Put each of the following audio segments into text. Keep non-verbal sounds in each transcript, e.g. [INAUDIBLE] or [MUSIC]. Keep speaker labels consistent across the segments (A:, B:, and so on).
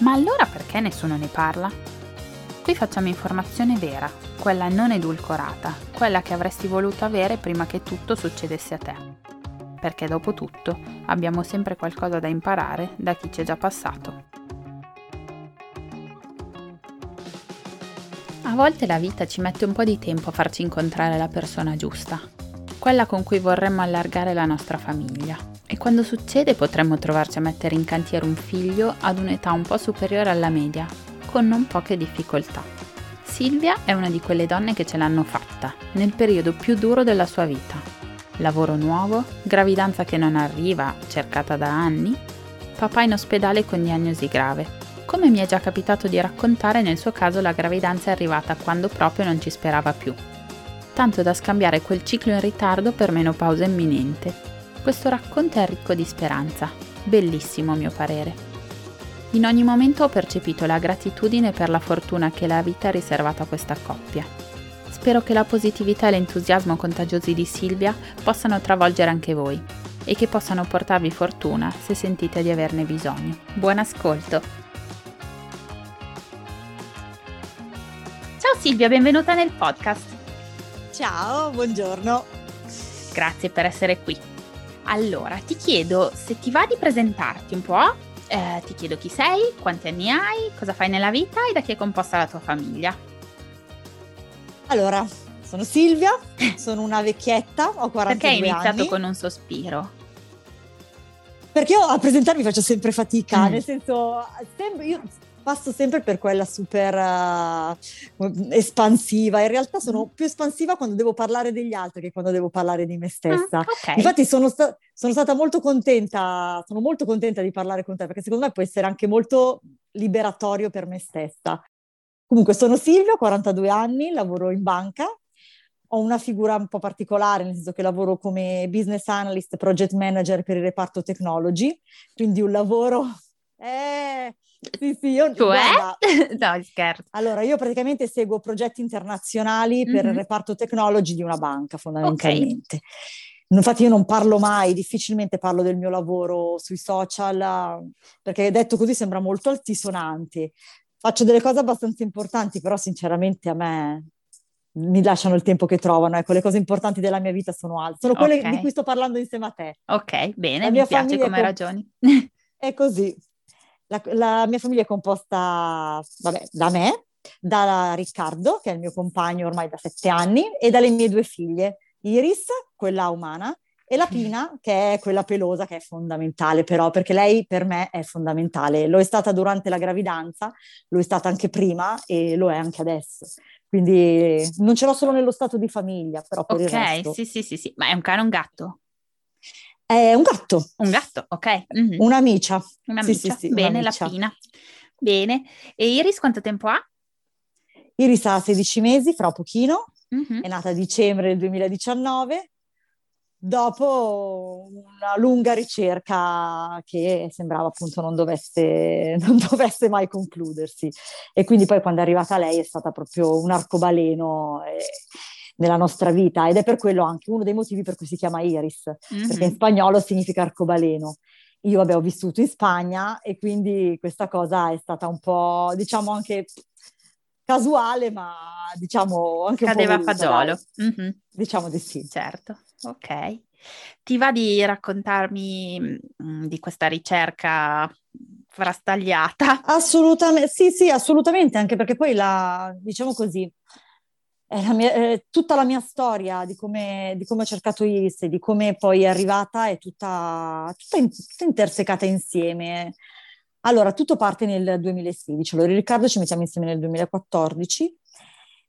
A: ma allora perché nessuno ne parla? Qui facciamo informazione vera, quella non edulcorata, quella che avresti voluto avere prima che tutto succedesse a te. Perché dopo tutto abbiamo sempre qualcosa da imparare da chi ci è già passato. A volte la vita ci mette un po' di tempo a farci incontrare la persona giusta, quella con cui vorremmo allargare la nostra famiglia, e quando succede potremmo trovarci a mettere in cantiere un figlio ad un'età un po' superiore alla media, con non poche difficoltà. Silvia è una di quelle donne che ce l'hanno fatta, nel periodo più duro della sua vita. Lavoro nuovo, gravidanza che non arriva, cercata da anni, papà in ospedale con diagnosi grave. Come mi è già capitato di raccontare, nel suo caso la gravidanza è arrivata quando proprio non ci sperava più. Tanto da scambiare quel ciclo in ritardo per menopausa imminente questo racconto è ricco di speranza, bellissimo a mio parere. In ogni momento ho percepito la gratitudine per la fortuna che la vita ha riservato a questa coppia. Spero che la positività e l'entusiasmo contagiosi di Silvia possano travolgere anche voi e che possano portarvi fortuna se sentite di averne bisogno. Buon ascolto! Ciao Silvia, benvenuta nel podcast.
B: Ciao, buongiorno.
A: Grazie per essere qui. Allora, ti chiedo se ti va di presentarti un po', eh, ti chiedo chi sei, quanti anni hai, cosa fai nella vita e da chi è composta la tua famiglia.
B: Allora, sono Silvia, [LAUGHS] sono una vecchietta, ho 42 anni.
A: Perché hai iniziato anni. con un sospiro?
B: Perché io a presentarmi faccio sempre fatica, mm. nel senso, sempre, io passo sempre per quella super uh, espansiva. In realtà sono mm. più espansiva quando devo parlare degli altri che quando devo parlare di me stessa. Ah, okay. Infatti sono, sta- sono, stata molto contenta, sono molto contenta di parlare con te perché secondo me può essere anche molto liberatorio per me stessa. Comunque sono Silvia, ho 42 anni, lavoro in banca, ho una figura un po' particolare, nel senso che lavoro come business analyst, project manager per il reparto technology, quindi un lavoro... [LAUGHS] Eh, sì, sì, io...
A: Cioè? [LAUGHS] no, scherzo.
B: Allora, io praticamente seguo progetti internazionali per mm-hmm. il reparto technology di una banca, fondamentalmente. Okay. Infatti io non parlo mai, difficilmente parlo del mio lavoro sui social, perché detto così sembra molto altisonante. Faccio delle cose abbastanza importanti, però sinceramente a me mi lasciano il tempo che trovano. Ecco, le cose importanti della mia vita sono altre. Sono quelle okay. di cui sto parlando insieme a te.
A: Ok, bene, mi piace come ragioni. [LAUGHS]
B: È così. La, la mia famiglia è composta, vabbè, da me, da Riccardo, che è il mio compagno ormai da sette anni, e dalle mie due figlie, Iris, quella umana, e la Pina, che è quella pelosa, che è fondamentale però, perché lei per me è fondamentale. Lo è stata durante la gravidanza, lo è stata anche prima e lo è anche adesso. Quindi non ce l'ho solo nello stato di famiglia, però per
A: okay,
B: il resto...
A: Ok, sì, sì, sì, sì. Ma è un cane o un gatto?
B: È un gatto.
A: Un gatto, ok.
B: Mm-hmm. Una micia.
A: Una sì. Sì, sì, Bene, la pina. Bene. E Iris quanto tempo ha?
B: Iris ha 16 mesi, fra pochino. Mm-hmm. È nata a dicembre del 2019 dopo una lunga ricerca che sembrava appunto non dovesse, [LAUGHS] non dovesse, mai concludersi. E quindi poi quando è arrivata lei è stata proprio un arcobaleno. E nella nostra vita ed è per quello anche uno dei motivi per cui si chiama Iris, mm-hmm. perché in spagnolo significa arcobaleno. Io vabbè ho vissuto in Spagna e quindi questa cosa è stata un po', diciamo anche casuale, ma diciamo anche
A: Cadeva
B: un po'
A: voluta, a fagiolo. Mm-hmm.
B: Diciamo di sì.
A: Certo, ok. Ti va di raccontarmi mh, mm, di questa ricerca frastagliata?
B: Assolutamente, sì, sì, assolutamente, anche perché poi la, diciamo così, la mia, eh, tutta la mia storia di come, di come ho cercato Iris e di come poi è arrivata è tutta, tutta, in, tutta intersecata insieme. Allora, tutto parte nel 2016. Allora, Riccardo ci mettiamo insieme nel 2014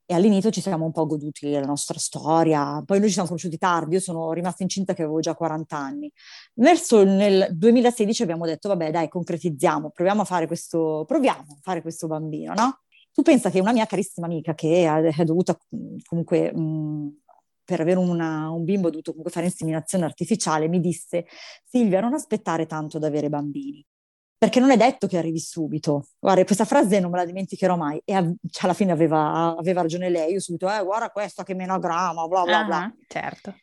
B: e all'inizio ci siamo un po' goduti la nostra storia. Poi noi ci siamo conosciuti tardi, io sono rimasta incinta che avevo già 40 anni. Verso nel 2016 abbiamo detto, vabbè, dai, concretizziamo, proviamo a fare questo, proviamo a fare questo bambino, no? Tu pensa che una mia carissima amica che è dovuta comunque mh, per avere una, un bimbo ho dovuto comunque fare inseminazione artificiale, mi disse Silvia non aspettare tanto ad avere bambini, perché non è detto che arrivi subito. Guarda, questa frase non me la dimenticherò mai e a, cioè, alla fine aveva, aveva, ragione lei, io subito, eh guarda questa che menograma, bla bla bla.
A: Uh-huh, certo.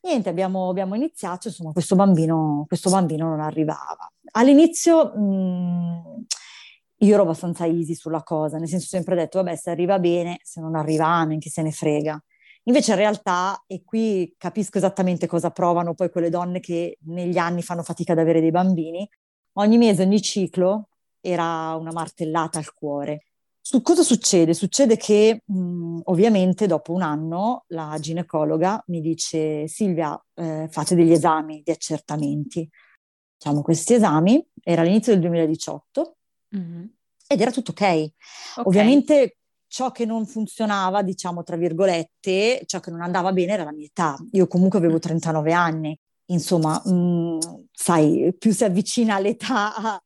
B: Niente, abbiamo, abbiamo, iniziato, insomma questo bambino, questo bambino non arrivava. All'inizio... Mh, io ero abbastanza easy sulla cosa, nel senso sempre detto, vabbè, se arriva bene, se non arriva, neanche se ne frega. Invece in realtà, e qui capisco esattamente cosa provano poi quelle donne che negli anni fanno fatica ad avere dei bambini, ogni mese, ogni ciclo era una martellata al cuore. Su cosa succede? Succede che mh, ovviamente dopo un anno la ginecologa mi dice Silvia, eh, fate degli esami di accertamenti. Facciamo questi esami, era all'inizio del 2018 Mm-hmm. Ed era tutto okay. ok. Ovviamente ciò che non funzionava, diciamo tra virgolette, ciò che non andava bene era la mia età. Io comunque avevo 39 mm. anni. Insomma, mh, mm, sai, più si avvicina all'età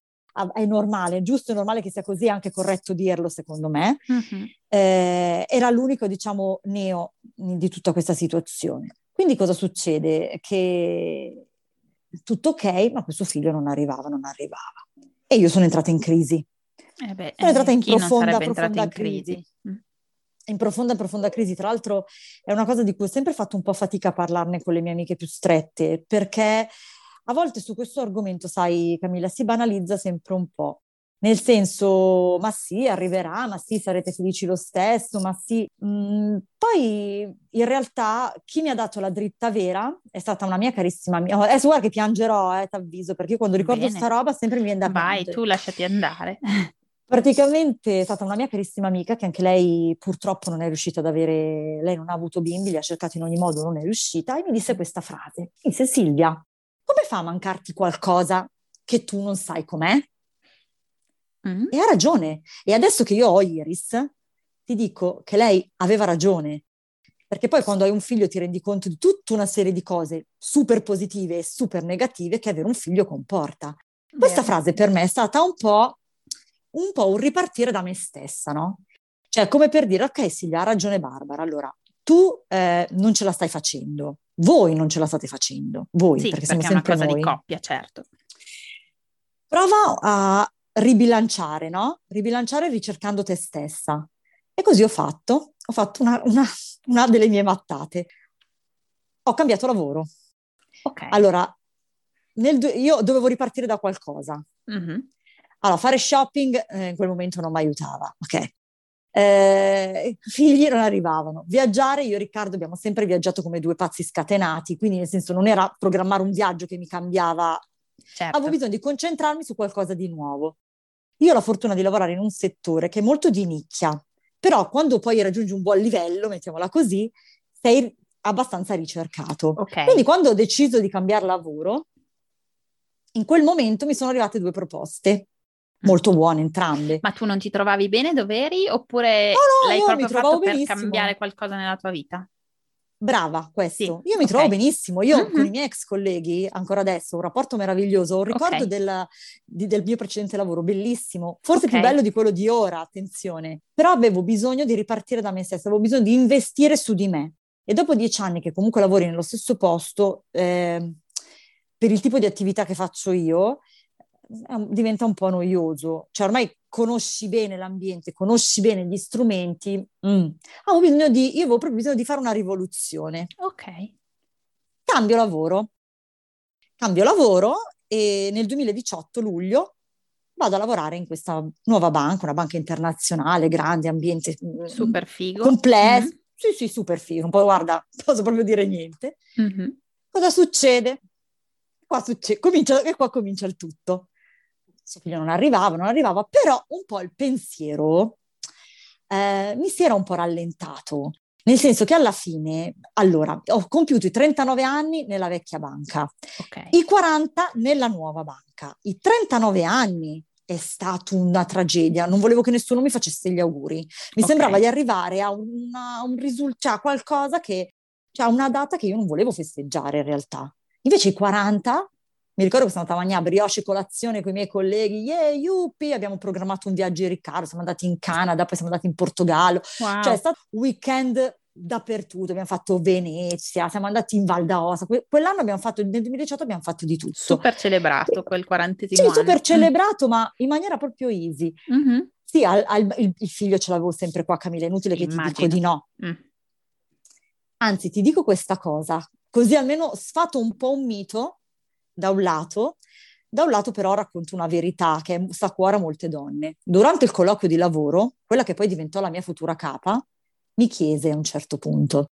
B: è normale, giusto e normale che sia così, è anche corretto dirlo secondo me. Mm-hmm. Eh, era l'unico, diciamo, neo di tutta questa situazione. Quindi cosa succede? Che tutto ok, ma questo figlio non arrivava, non arrivava e io sono entrata in crisi.
A: Eh beh,
B: sono entrata in profonda,
A: profonda
B: in
A: crisi. crisi. Mm.
B: In profonda, profonda crisi. Tra l'altro è una cosa di cui ho sempre fatto un po' fatica a parlarne con le mie amiche più strette, perché a volte su questo argomento, sai Camilla, si banalizza sempre un po' nel senso, ma sì, arriverà, ma sì, sarete felici lo stesso, ma sì. Mm, poi in realtà chi mi ha dato la dritta vera è stata una mia carissima amica. Adesso guarda che piangerò, eh, ti avviso, perché io quando ricordo
A: Bene.
B: sta roba sempre mi viene da
A: Vai, tu lasciati andare. [LAUGHS]
B: Praticamente è stata una mia carissima amica che anche lei purtroppo non è riuscita ad avere, lei non ha avuto bimbi, li ha cercati in ogni modo, non è riuscita e mi disse questa frase. Mi disse Silvia, come fa a mancarti qualcosa che tu non sai com'è? Mm. E ha ragione. E adesso che io ho Iris, ti dico che lei aveva ragione. Perché poi quando hai un figlio ti rendi conto di tutta una serie di cose super positive e super negative che avere un figlio comporta. Questa Beh. frase per me è stata un po', un po' un ripartire da me stessa, no? Cioè, come per dire, ok Silvia, ha ragione Barbara, allora tu eh, non ce la stai facendo, voi non ce la state facendo, voi,
A: sì,
B: perché,
A: perché
B: siamo sempre
A: è una cosa
B: noi.
A: di coppia, certo.
B: Prova a ribilanciare, no? Ribilanciare ricercando te stessa. E così ho fatto, ho fatto una, una, una delle mie mattate. Ho cambiato lavoro.
A: Ok.
B: Allora, nel, io dovevo ripartire da qualcosa. Mm-hmm. Allora, fare shopping eh, in quel momento non mi aiutava, ok? Eh, figli non arrivavano. Viaggiare, io e Riccardo abbiamo sempre viaggiato come due pazzi scatenati, quindi nel senso non era programmare un viaggio che mi cambiava.
A: Certo.
B: Avevo bisogno di concentrarmi su qualcosa di nuovo. Io ho la fortuna di lavorare in un settore che è molto di nicchia, però quando poi raggiungi un buon livello, mettiamola così, sei abbastanza ricercato.
A: Okay.
B: Quindi quando ho deciso di cambiare lavoro, in quel momento mi sono arrivate due proposte mm. molto buone entrambe.
A: Ma tu non ti trovavi bene dove eri oppure
B: no, no,
A: l'hai proprio fatto
B: per
A: cambiare qualcosa nella tua vita?
B: Brava, questo.
A: Sì,
B: io mi
A: okay.
B: trovo benissimo. Io mm-hmm. con i miei ex colleghi, ancora adesso, un rapporto meraviglioso. Un ricordo
A: okay.
B: del, di, del, mio precedente lavoro, bellissimo. Forse
A: okay.
B: più bello di quello di ora, attenzione. Però avevo bisogno di ripartire da me stessa, avevo bisogno di investire su di me. E dopo dieci anni che comunque lavori nello stesso posto, eh, per il tipo di attività che faccio io, diventa un po' noioso. Cioè ormai conosci bene l'ambiente, conosci bene gli strumenti. Mm. Avevo bisogno di, io avevo proprio bisogno di fare una rivoluzione.
A: Ok.
B: Cambio lavoro. Cambio lavoro e nel 2018, luglio, vado a lavorare in questa nuova banca, una banca internazionale, grande, ambiente
A: mm, super figo.
B: Complesso. Mm-hmm. Sì, sì, super figo. Un po' guarda, non posso proprio dire niente. Mm-hmm. Cosa succede? Qua succede, comincia, e qua comincia il tutto suo figlio non arrivava, non arrivava, però un po' il pensiero eh, mi si era un po' rallentato. Nel senso che alla fine, allora, ho compiuto i 39 anni nella vecchia banca,
A: Ok.
B: i 40 nella nuova banca. I 39 anni è stata una tragedia, non volevo che nessuno mi facesse gli auguri. Mi
A: Ok.
B: sembrava di arrivare a una- un risultato, qualcosa che, cioè una data che io non volevo festeggiare in realtà. Invece i 40, mi ricordo che sono andata a mangiare brioche e colazione con i miei colleghi, yeah, yuppie, abbiamo programmato un viaggio in Riccardo, siamo andati in Canada, poi siamo andati in Portogallo,
A: Wow.
B: cioè è stato un weekend dappertutto, abbiamo fatto Venezia, siamo andati in Val d'Aosta, Que- quell'anno abbiamo fatto, nel 2018 abbiamo fatto di tutto.
A: Super celebrato quel quarantesimo
B: Sì,
A: anno.
B: super celebrato, ma in maniera proprio easy.
A: Mm. Mhm.
B: Sì, al- al- il, il figlio ce l'avevo sempre qua, Camilla, è inutile che ti dico
A: Immagino.
B: di no.
A: Mm.
B: Anzi, ti dico questa cosa, così almeno sfato un po' un mito da un lato, da un lato però racconto una verità che sta a cuore a molte donne. Durante il colloquio di lavoro, quella che poi diventò la mia futura capa, mi chiese a un certo punto,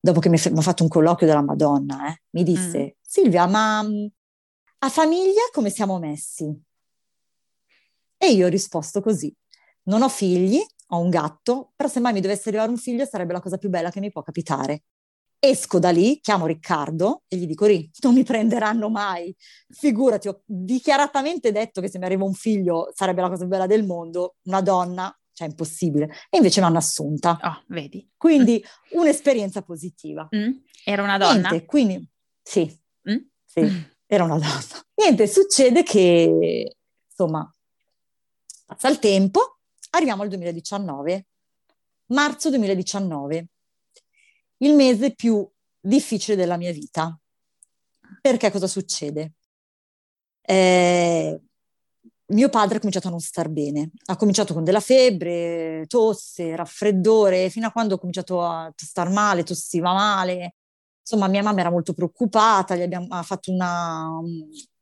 B: dopo che mi ha fatto un colloquio della Madonna, eh, mi disse,
A: Mm.
B: Silvia, ma mh, a famiglia come siamo messi? E io ho risposto così, non ho figli, ho un gatto, però se mai mi dovesse arrivare un figlio sarebbe la cosa più bella che mi può capitare. Esco da lì, chiamo Riccardo e gli dico, Ri, non mi prenderanno mai. Figurati, ho dichiaratamente detto che se mi arriva un figlio sarebbe la cosa più bella del mondo, una donna, cioè impossibile. E invece mi hanno assunta.
A: Oh, vedi.
B: Quindi un'esperienza positiva.
A: Mm. Era una donna?
B: Niente, quindi sì,
A: Mm?
B: sì, era una donna. Niente, succede che, insomma, passa il tempo, arriviamo al 2019, marzo 2019, il mese più difficile della mia vita. Perché cosa succede? Eh, mio padre ha cominciato a non star bene, ha cominciato con della febbre, tosse, raffreddore, fino a quando ho cominciato a star male, tossiva male. Insomma, mia mamma era molto preoccupata, gli abbiamo ha fatto una,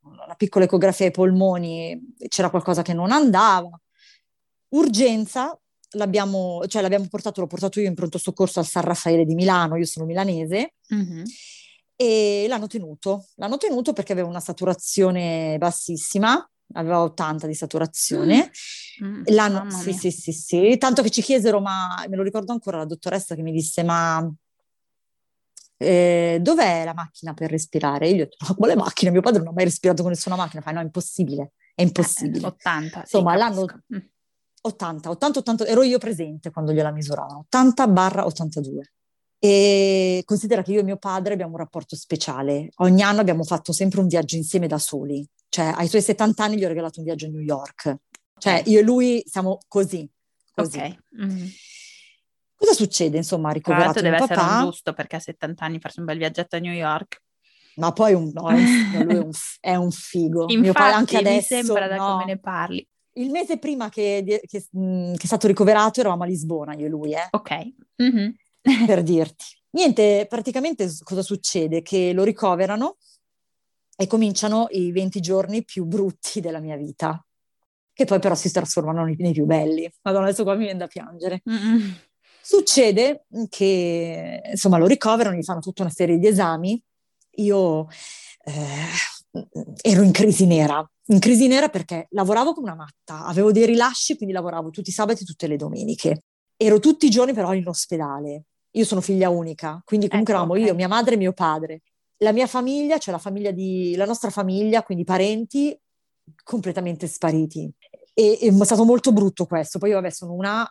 B: una piccola ecografia ai polmoni, c'era qualcosa che non andava. Urgenza, l'abbiamo, cioè l'abbiamo portato, l'ho portato io in pronto soccorso al San Raffaele di Milano, io sono milanese,
A: Mhm.
B: e l'hanno tenuto. L'hanno tenuto perché aveva una saturazione bassissima, aveva 80 di saturazione.
A: Mm,
B: L'hanno,
A: mamma
B: sì, sì, sì, sì, tanto che ci chiesero, ma me lo ricordo ancora la dottoressa che mi disse, ma eh, dov'è la macchina per respirare? Io gli ho detto, ma quale macchina? Mio padre non ha mai respirato con nessuna macchina. Fa, no, è impossibile, è
A: Eh,
B: impossibile.
A: 80, sì,
B: Insomma, l'hanno-
A: capisco. Mm.
B: 80, 80, 80, ero io presente quando gliela misuravano, 80 barra 82. E considera che io e mio padre abbiamo un rapporto speciale. Ogni anno abbiamo fatto sempre un viaggio insieme da soli. Cioè, ai suoi 70 anni gli ho regalato un viaggio a New York. Cioè, io e lui siamo così. così.
A: Ok. Mhm.
B: Cosa succede? Insomma, ricoverato
A: deve
B: mio
A: essere
B: papà,
A: giusto perché a 70 anni farsi un bel viaggetto a New York.
B: ma poi un, no, è, un, [LAUGHS] è, un, è un figo. mio padre anche
A: Infatti, mi
B: adesso,
A: sembra da
B: no.
A: come ne parli.
B: Il mese prima che, che- mh, che è stato ricoverato eravamo a Lisbona, io e lui, eh.
A: Ok. Mhm. [LAUGHS]
B: per dirti. Niente, praticamente cosa succede? Che lo ricoverano e cominciano i 20 giorni più brutti della mia vita, che poi però si trasformano nei, nei più belli. Madonna, adesso qua mi viene da piangere.
A: Mm.
B: Succede che, insomma, lo ricoverano, gli fanno tutta una serie di esami. Io eh, ero in crisi nera, in crisi nera perché lavoravo come una matta, avevo dei rilasci, quindi lavoravo tutti i sabati e tutte le domeniche. Ero tutti i giorni però in ospedale. Io sono figlia unica, quindi comunque
A: Ecco,
B: eravamo
A: ok.
B: io, mia madre e mio padre. La mia famiglia, cioè la famiglia di, la nostra famiglia, quindi parenti, completamente spariti. E, e è stato molto brutto questo. Poi, io, vabbè, sono una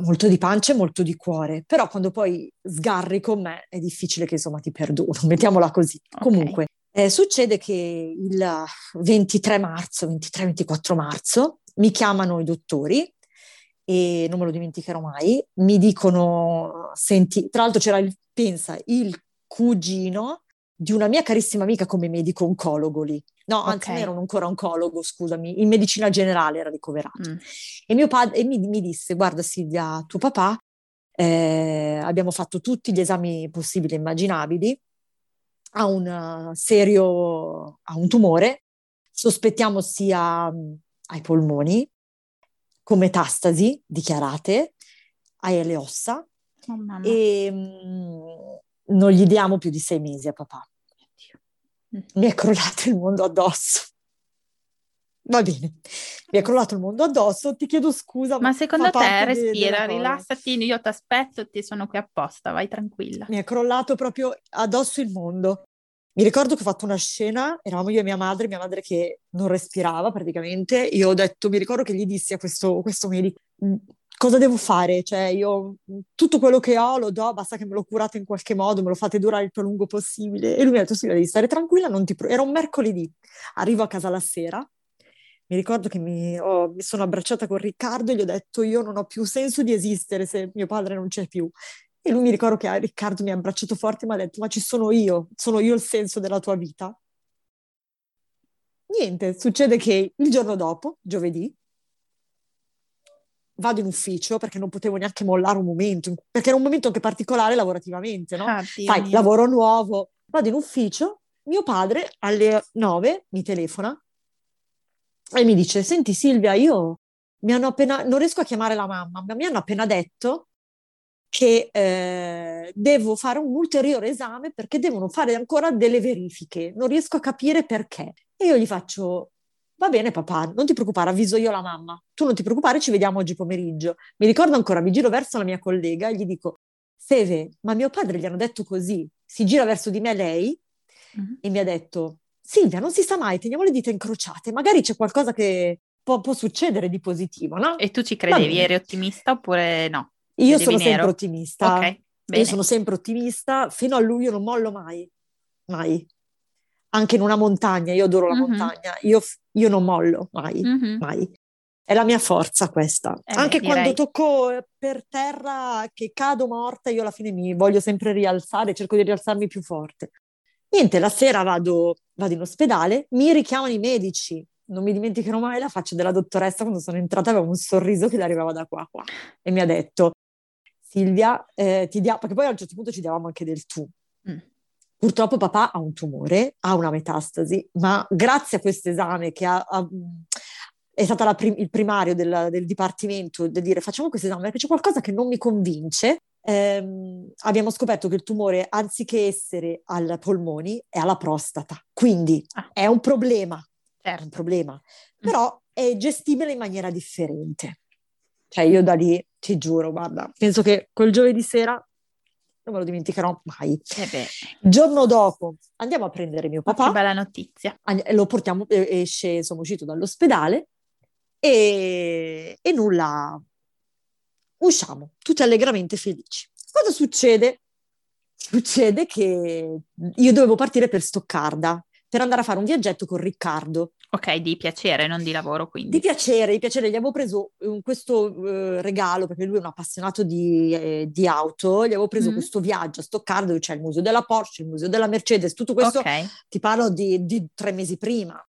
B: molto di pancia e molto di cuore, però quando poi sgarri con me è difficile che insomma ti perdono, [LAUGHS] mettiamola così.
A: Ok.
B: Comunque, eh, succede che il 23 marzo, 23-24 marzo, mi chiamano i dottori e non me lo dimenticherò mai, mi dicono, senti, tra l'altro c'era il, pensa, il cugino di una mia carissima amica come medico oncologo lì. No, anzi,
A: Ok.
B: non un ancora oncologo, scusami, in medicina generale era ricoverato.
A: Mm.
B: E mio padre mi, mi disse: Guarda, Silvia, tuo papà, eh, abbiamo fatto tutti gli esami possibili e immaginabili, ha un eh, serio, ha un tumore, sospettiamo sia mh, ai polmoni, con metastasi dichiarate, hai le ossa,
A: Oh,
B: e mh, non gli diamo più di sei mesi a papà.
A: Mm.
B: Mi è crollato il mondo addosso. Va bene, mi è crollato il mondo addosso, ti chiedo scusa.
A: Ma secondo te respira, rilassati, io ti aspetto, ti sono qui apposta, vai tranquilla.
B: Mi è crollato proprio addosso il mondo. Mi ricordo che ho fatto una scena, eravamo io e mia madre, mia madre che non respirava praticamente, io ho detto, mi ricordo che gli dissi a questo, questo medico, mm, cosa devo fare? Cioè io tutto quello che ho lo do, basta che me lo curate in qualche modo, me lo fate durare il più lungo possibile. E lui mi ha detto, sì, devi stare tranquilla, non ti pro-". era un mercoledì, arrivo a casa la sera, mi ricordo che mi, oh, mi, sono abbracciata con Riccardo e gli ho detto io non ho più senso di esistere se mio padre non c'è più. E lui mi ricordo che Riccardo mi ha abbracciato forte e mi ha detto ma ci sono io, sono io il senso della tua vita. Niente, succede che il giorno dopo, giovedì, vado in ufficio perché non potevo neanche mollare un momento, perché era un momento anche particolare lavorativamente, no? Ah, Fai, lavoro nuovo, vado in ufficio, mio padre alle nove mi telefona e mi dice, senti Silvia, io mi hanno appena, non riesco a chiamare la mamma, ma mi hanno appena detto che eh, devo fare un ulteriore esame perché devono fare ancora delle verifiche, non riesco a capire perché. E io gli faccio, va bene papà, non ti preoccupare, avviso io la mamma, tu non ti preoccupare, ci vediamo oggi pomeriggio. Mi ricordo ancora, mi giro verso la mia collega e gli dico, Seve, ma mio padre gli hanno detto così, si gira verso di me lei mm-hmm. e mi ha detto, Silvia, non si sa mai, teniamo le dita incrociate, magari c'è qualcosa che può, può succedere di positivo, no?
A: E tu ci credevi, eri ottimista oppure no?
B: Io Vedevi sono nero? sempre ottimista. Ok, bene. Io sono sempre ottimista, fino a luglio non mollo mai, mai. Anche in una montagna, io adoro la mm-hmm. montagna, io, io, non mollo mai, mm-hmm. mai. È la mia forza questa. Eh Anche beh, quando tocco per terra che cado morta, io alla fine mi voglio sempre rialzare, cerco di rialzarmi più forte. Niente, la sera vado, vado in ospedale, mi richiamano i medici, non mi dimenticherò mai la faccia della dottoressa quando sono entrata, aveva un sorriso che le arrivava da qua, qua e mi ha detto Silvia, eh, ti dia... perché poi a un certo punto ci davamo anche del tu. Mm. Purtroppo papà ha un tumore, ha una metastasi, ma grazie a questo esame che ha, ha, è stato prim- il primario del, del dipartimento di dire facciamo questo esame perché c'è qualcosa che non mi convince, ehm, abbiamo scoperto che il tumore, anziché essere ai polmoni, è alla prostata. Quindi ah. è un problema, certo. un problema, mm. però è gestibile in maniera differente. Cioè io da lì, ti giuro, guarda, penso che quel giovedì sera non me lo dimenticherò mai.
A: Eh
B: il giorno dopo andiamo a prendere mio papà.
A: Che bella notizia.
B: Lo portiamo, esce, insomma, uscito dall'ospedale e, e nulla, usciamo tutti allegramente felici. Cosa succede? Succede che io dovevo partire per Stoccarda per andare a fare un viaggetto con Riccardo.
A: Ok, di piacere, non di lavoro quindi.
B: Di piacere, di piacere. Gli avevo preso um, questo uh, regalo perché lui è un appassionato di, eh, di auto. Gli avevo preso mm. questo viaggio a Stoccarda dove c'è il museo della Porsche, il museo della Mercedes, tutto questo. Okay. Ti parlo di, di tre mesi prima.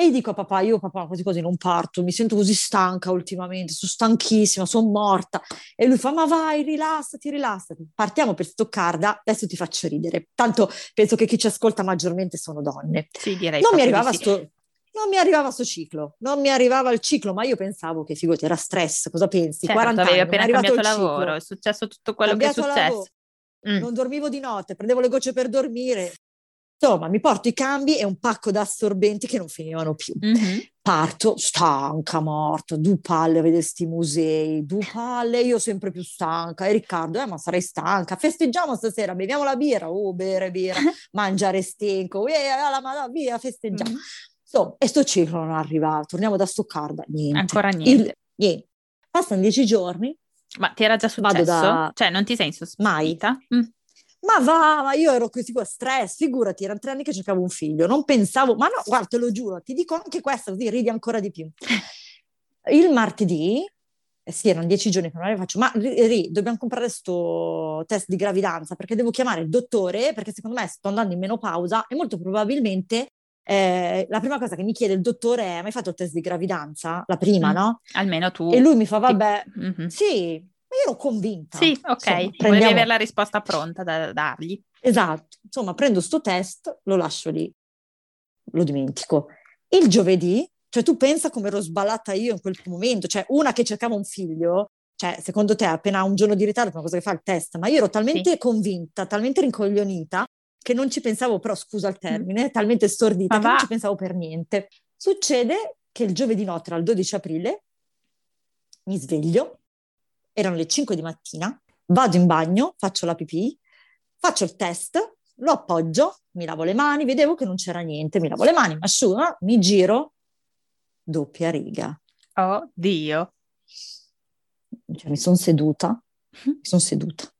B: E gli dico a papà, io papà così così non parto, mi sento così stanca ultimamente, sono stanchissima, sono morta. E lui fa, ma vai, rilassati, rilassati. Partiamo per Stoccarda, adesso ti faccio ridere. Tanto penso che chi ci ascolta maggiormente sono donne.
A: Sì, direi.
B: Non mi arrivava sì. sto, non mi arrivava sto ciclo, non mi arrivava il ciclo, ma io pensavo che figurati era stress, cosa pensi?
A: Certo, 40 avevi anni, appena cambiato lavoro, è successo tutto quello che è successo.
B: Mm. Non dormivo di notte, prendevo le gocce per dormire, Insomma, mi porto i cambi e un pacco d'assorbenti che non finivano più. Mm-hmm. Parto stanca, morta, due palle a vedere questi musei, due palle, io sempre più stanca. E Riccardo, eh, ma sarei stanca. Festeggiamo stasera, beviamo la birra, oh, bere birra, [LAUGHS] mangiare stinco, eh, la, la, via, festeggiamo. Mm-hmm. Insomma, e sto ciclo non arriva, torniamo da Stoccarda, niente.
A: Ancora niente. Il,
B: niente. Passano dieci giorni.
A: Ma ti era già successo? Da... Cioè, non ti sei insospita?
B: Mai. Mm. Ma va, ma io ero così con stress, figurati, erano tre anni che cercavo un figlio, non pensavo, ma no, guarda, te lo giuro, ti dico anche questo, così ridi ancora di più. Il martedì, eh sì, erano dieci giorni che non arrivo, faccio, ma ri, dobbiamo comprare questo test di gravidanza perché devo chiamare il dottore, perché secondo me sto andando in menopausa e molto probabilmente eh, la prima cosa che mi chiede il dottore è: hai fatto il test di gravidanza? La prima, mm, no?
A: Almeno tu.
B: E lui mi fa: Vabbè, mm-hmm. sì, ma io ero convinta.
A: Sì, ok, Insomma, prendiamo... volevi avere la risposta pronta da dargli.
B: Esatto, insomma prendo sto test, lo lascio lì, lo dimentico. Il giovedì, cioè tu pensa come ero sballata io in quel momento, cioè una che cercava un figlio, cioè secondo te appena un giorno di ritardo una cosa che fa il test, ma io ero talmente sì. convinta, talmente rincoglionita che non ci pensavo, però scusa il termine, mm. talmente stordita ma che va. non ci pensavo per niente. Succede che il giovedì notte, era il 12 aprile, mi sveglio, erano le 5 di mattina, vado in bagno, faccio la pipì, faccio il test, lo appoggio, mi lavo le mani, vedevo che non c'era niente, mi lavo le mani, mi asciugo, mi giro, doppia riga.
A: Dio!
B: Cioè, mi sono seduta, mi sono seduta.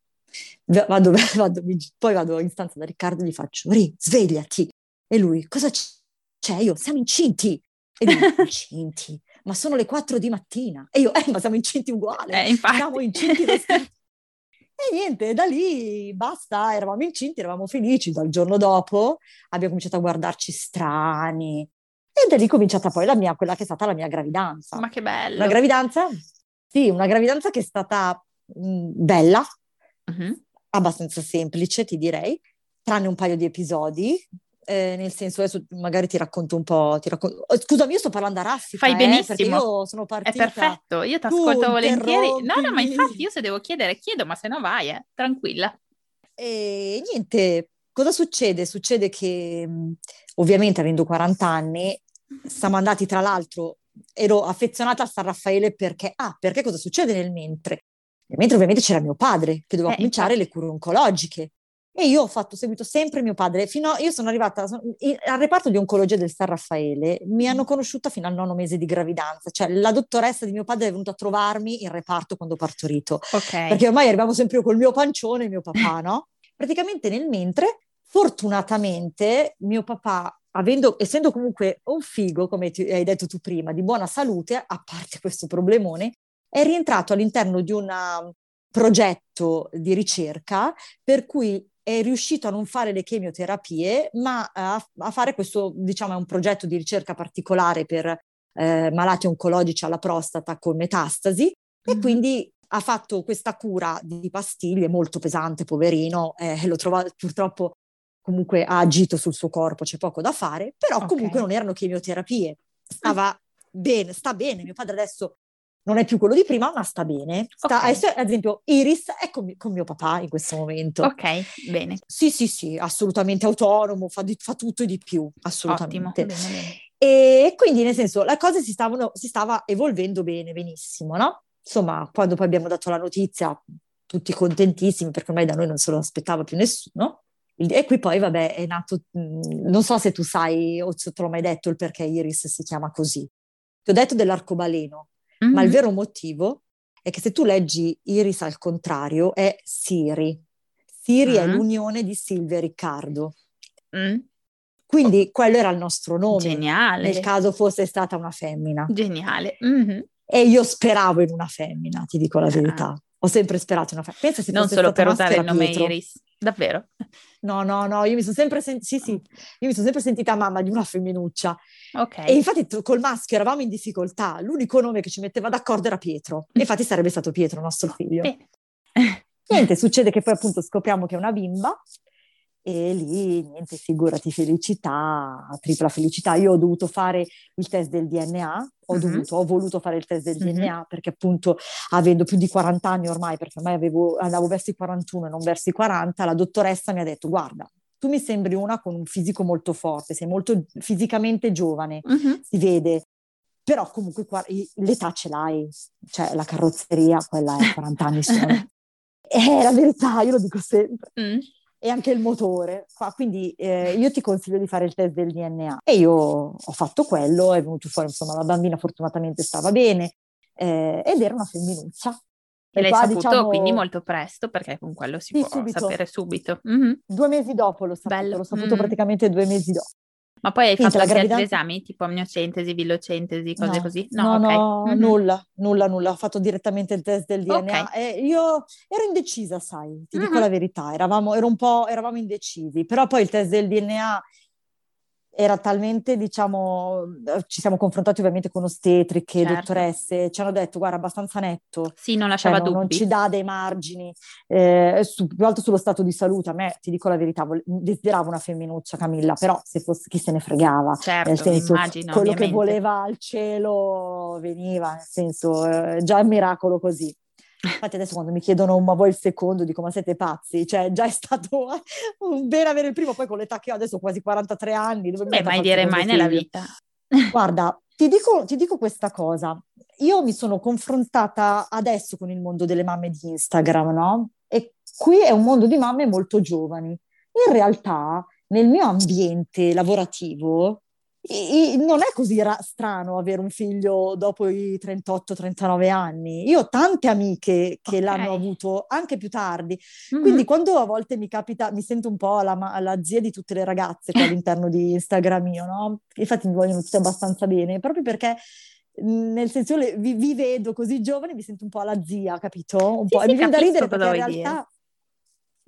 B: Vado, [LAUGHS] vado, poi vado in stanza da Riccardo e gli faccio, Ri, svegliati. E lui, cosa c'è? Io, siamo incinti. E lui, incinti? Ma sono le 4 di mattina. E io, eh, ma siamo incinti uguali.
A: Eh, infatti.
B: Siamo incinti da E niente, da lì basta, eravamo incinti, eravamo felici. Dal giorno dopo abbiamo cominciato a guardarci strani. E da lì è cominciata poi la mia, quella che è stata la mia gravidanza.
A: Ma che bello!
B: Una gravidanza, sì, una gravidanza che è stata mh, mm, bella, uh-huh. abbastanza semplice, ti direi, tranne un paio di episodi eh, nel senso adesso magari ti racconto un po', ti racconto... Oh, scusami, io sto parlando a Rassica,
A: Fai
B: eh,
A: benissimo.
B: io sono partita...
A: È perfetto, io ti ascolto volentieri. No, no, ma infatti io se devo chiedere chiedo, ma se no vai, eh, tranquilla.
B: E niente, cosa succede? Succede che ovviamente avendo 40 anni siamo andati tra l'altro, ero affezionata a San Raffaele perché, ah, perché cosa succede nel mentre? Nel mentre ovviamente c'era mio padre che doveva eh, cominciare infatti. le cure oncologiche e io ho fatto, seguito sempre mio padre, fino a, io sono arrivata al reparto di oncologia del San Raffaele, mi hanno conosciuta fino al nono mese di gravidanza, cioè la dottoressa di mio padre è venuta a trovarmi in reparto quando ho partorito, okay. perché ormai arrivavo sempre io col mio pancione e mio papà, [LAUGHS] no? Praticamente nel mentre, fortunatamente, mio papà Avendo, essendo comunque un figo, come ti, hai detto tu prima, di buona salute, a parte [LAUGHS] questo problemone, è rientrato all'interno di un progetto di ricerca per cui è riuscito a non fare le chemioterapie, ma a, a fare questo, diciamo, è un progetto di ricerca particolare per eh, malati oncologici alla prostata con metastasi mm. e quindi ha fatto questa cura di pastiglie molto pesante, poverino, eh, lo trova purtroppo comunque ha agito sul suo corpo, c'è poco da fare, però okay. comunque non erano chemioterapie, stava bene, sta bene, mio padre adesso non è più quello di prima, ma sta bene. Sta, okay. ad esempio, Iris è con, con, mio papà in questo momento.
A: Ok, bene.
B: Sì, sì, sì, assolutamente autonomo, fa, di, fa tutto e di più, assolutamente.
A: Ottimo, bene, bene.
B: E quindi, nel senso, la cosa si, stavano, si stava evolvendo bene, benissimo, no? Insomma, quando poi abbiamo dato la notizia, tutti contentissimi, perché ormai da noi non se lo aspettava più nessuno. E qui poi, vabbè, è nato, non so se tu sai o se te l'ho mai detto il perché Iris si chiama così. Ti ho detto dell'arcobaleno, Mm-hmm. Ma il vero motivo è che se tu leggi Iris al contrario è Siri. Siri mm-hmm. è l'unione di Silvia e Riccardo. Mm. Quindi quello era il nostro nome.
A: Geniale.
B: Nel caso fosse stata una femmina.
A: Geniale. Mm-hmm.
B: E io speravo in una femmina, ti dico la verità. Ah. Ho sempre sperato una femmina. Pensa se
A: non solo per usare il nome Pietro. Iris. Davvero? [LAUGHS]
B: No, no, no, io mi sono sempre, sen- sì, sì, io mi sono sempre sentita mamma di una femminuccia.
A: Ok.
B: E infatti col maschio eravamo in difficoltà. L'unico nome che ci metteva d'accordo era Pietro. E infatti sarebbe stato Pietro, nostro figlio. Niente, [LAUGHS] succede che poi appunto scopriamo che è una bimba e lì niente, figurati, felicità, tripla felicità. Io ho dovuto fare il test del DNA, ho uh-huh. dovuto, ho voluto fare il test del uh-huh. DNA perché appunto avendo più di 40 anni ormai, perché ormai avevo, andavo verso i 41 e non verso i 40, la dottoressa mi ha detto guarda, tu mi sembri una con un fisico molto forte, sei molto fisicamente giovane, uh-huh. si vede, però comunque l'età ce l'hai, cioè la carrozzeria, quella è 40 anni [LAUGHS] sono. È la verità, io lo dico sempre. Mm e anche il motore. Quindi eh, io ti consiglio di fare il test del DNA. E io ho fatto quello, è venuto fuori, insomma, la bambina fortunatamente stava bene eh, ed era una femminuccia.
A: E, l'hai qua, saputo diciamo... quindi molto presto, perché con quello si sì, può subito. sapere subito. Mm-hmm.
B: Due mesi dopo l'ho saputo, Bello. l'ho saputo mm. praticamente due mesi dopo.
A: Ma poi hai Quindi fatto gravidanza... altri esami, tipo amniocentesi, vilocentesi, cose
B: no,
A: così?
B: No, no, okay. no mm-hmm. nulla, nulla, nulla. Ho fatto direttamente il test del DNA. Okay. E io ero indecisa, sai, ti mm-hmm. dico la verità. Eravamo, ero un po', eravamo indecisi. Però poi il test del DNA era talmente, diciamo, ci siamo confrontati ovviamente con ostetriche, certo. dottoresse, ci hanno detto, guarda, abbastanza netto.
A: Sì, non lasciava
B: cioè,
A: dubbi.
B: Non, ci dà dei margini, eh, su, più alto sullo stato di salute. A me, ti dico la verità, vol- desideravo una femminuccia, Camilla, però se fosse chi se ne fregava.
A: Certo,
B: nel senso,
A: immagino,
B: quello
A: ovviamente.
B: che voleva al cielo veniva, nel senso, eh, già il miracolo così. Infatti adesso quando mi chiedono ma vuoi il secondo dico ma siete pazzi, cioè già è stato [LAUGHS] un bene avere il primo, poi con l'età che ho adesso quasi 43 anni.
A: Dove Beh, mai dire mai nella vita. [LAUGHS] [LAUGHS]
B: Guarda, Ti dico, ti dico questa cosa, io mi sono confrontata adesso con il mondo delle mamme di Instagram, no? E qui è un mondo di mamme molto giovani. In realtà, nel mio ambiente lavorativo, e, non è così ra- strano avere un figlio dopo i 38-39 anni. Io ho tante amiche che okay. l'hanno avuto anche più tardi. Mm-hmm. Quindi quando a volte mi capita, mi sento un po' la, la zia di tutte le ragazze che [LAUGHS] all'interno di Instagram io, no? Infatti mi vogliono tutte abbastanza bene, proprio perché nel senso le, vi, vi, vedo così giovani, mi sento un po' la zia, capito? Un
A: sì,
B: po'.
A: Sì,
B: e mi viene
A: da
B: ridere
A: perché
B: in realtà dire.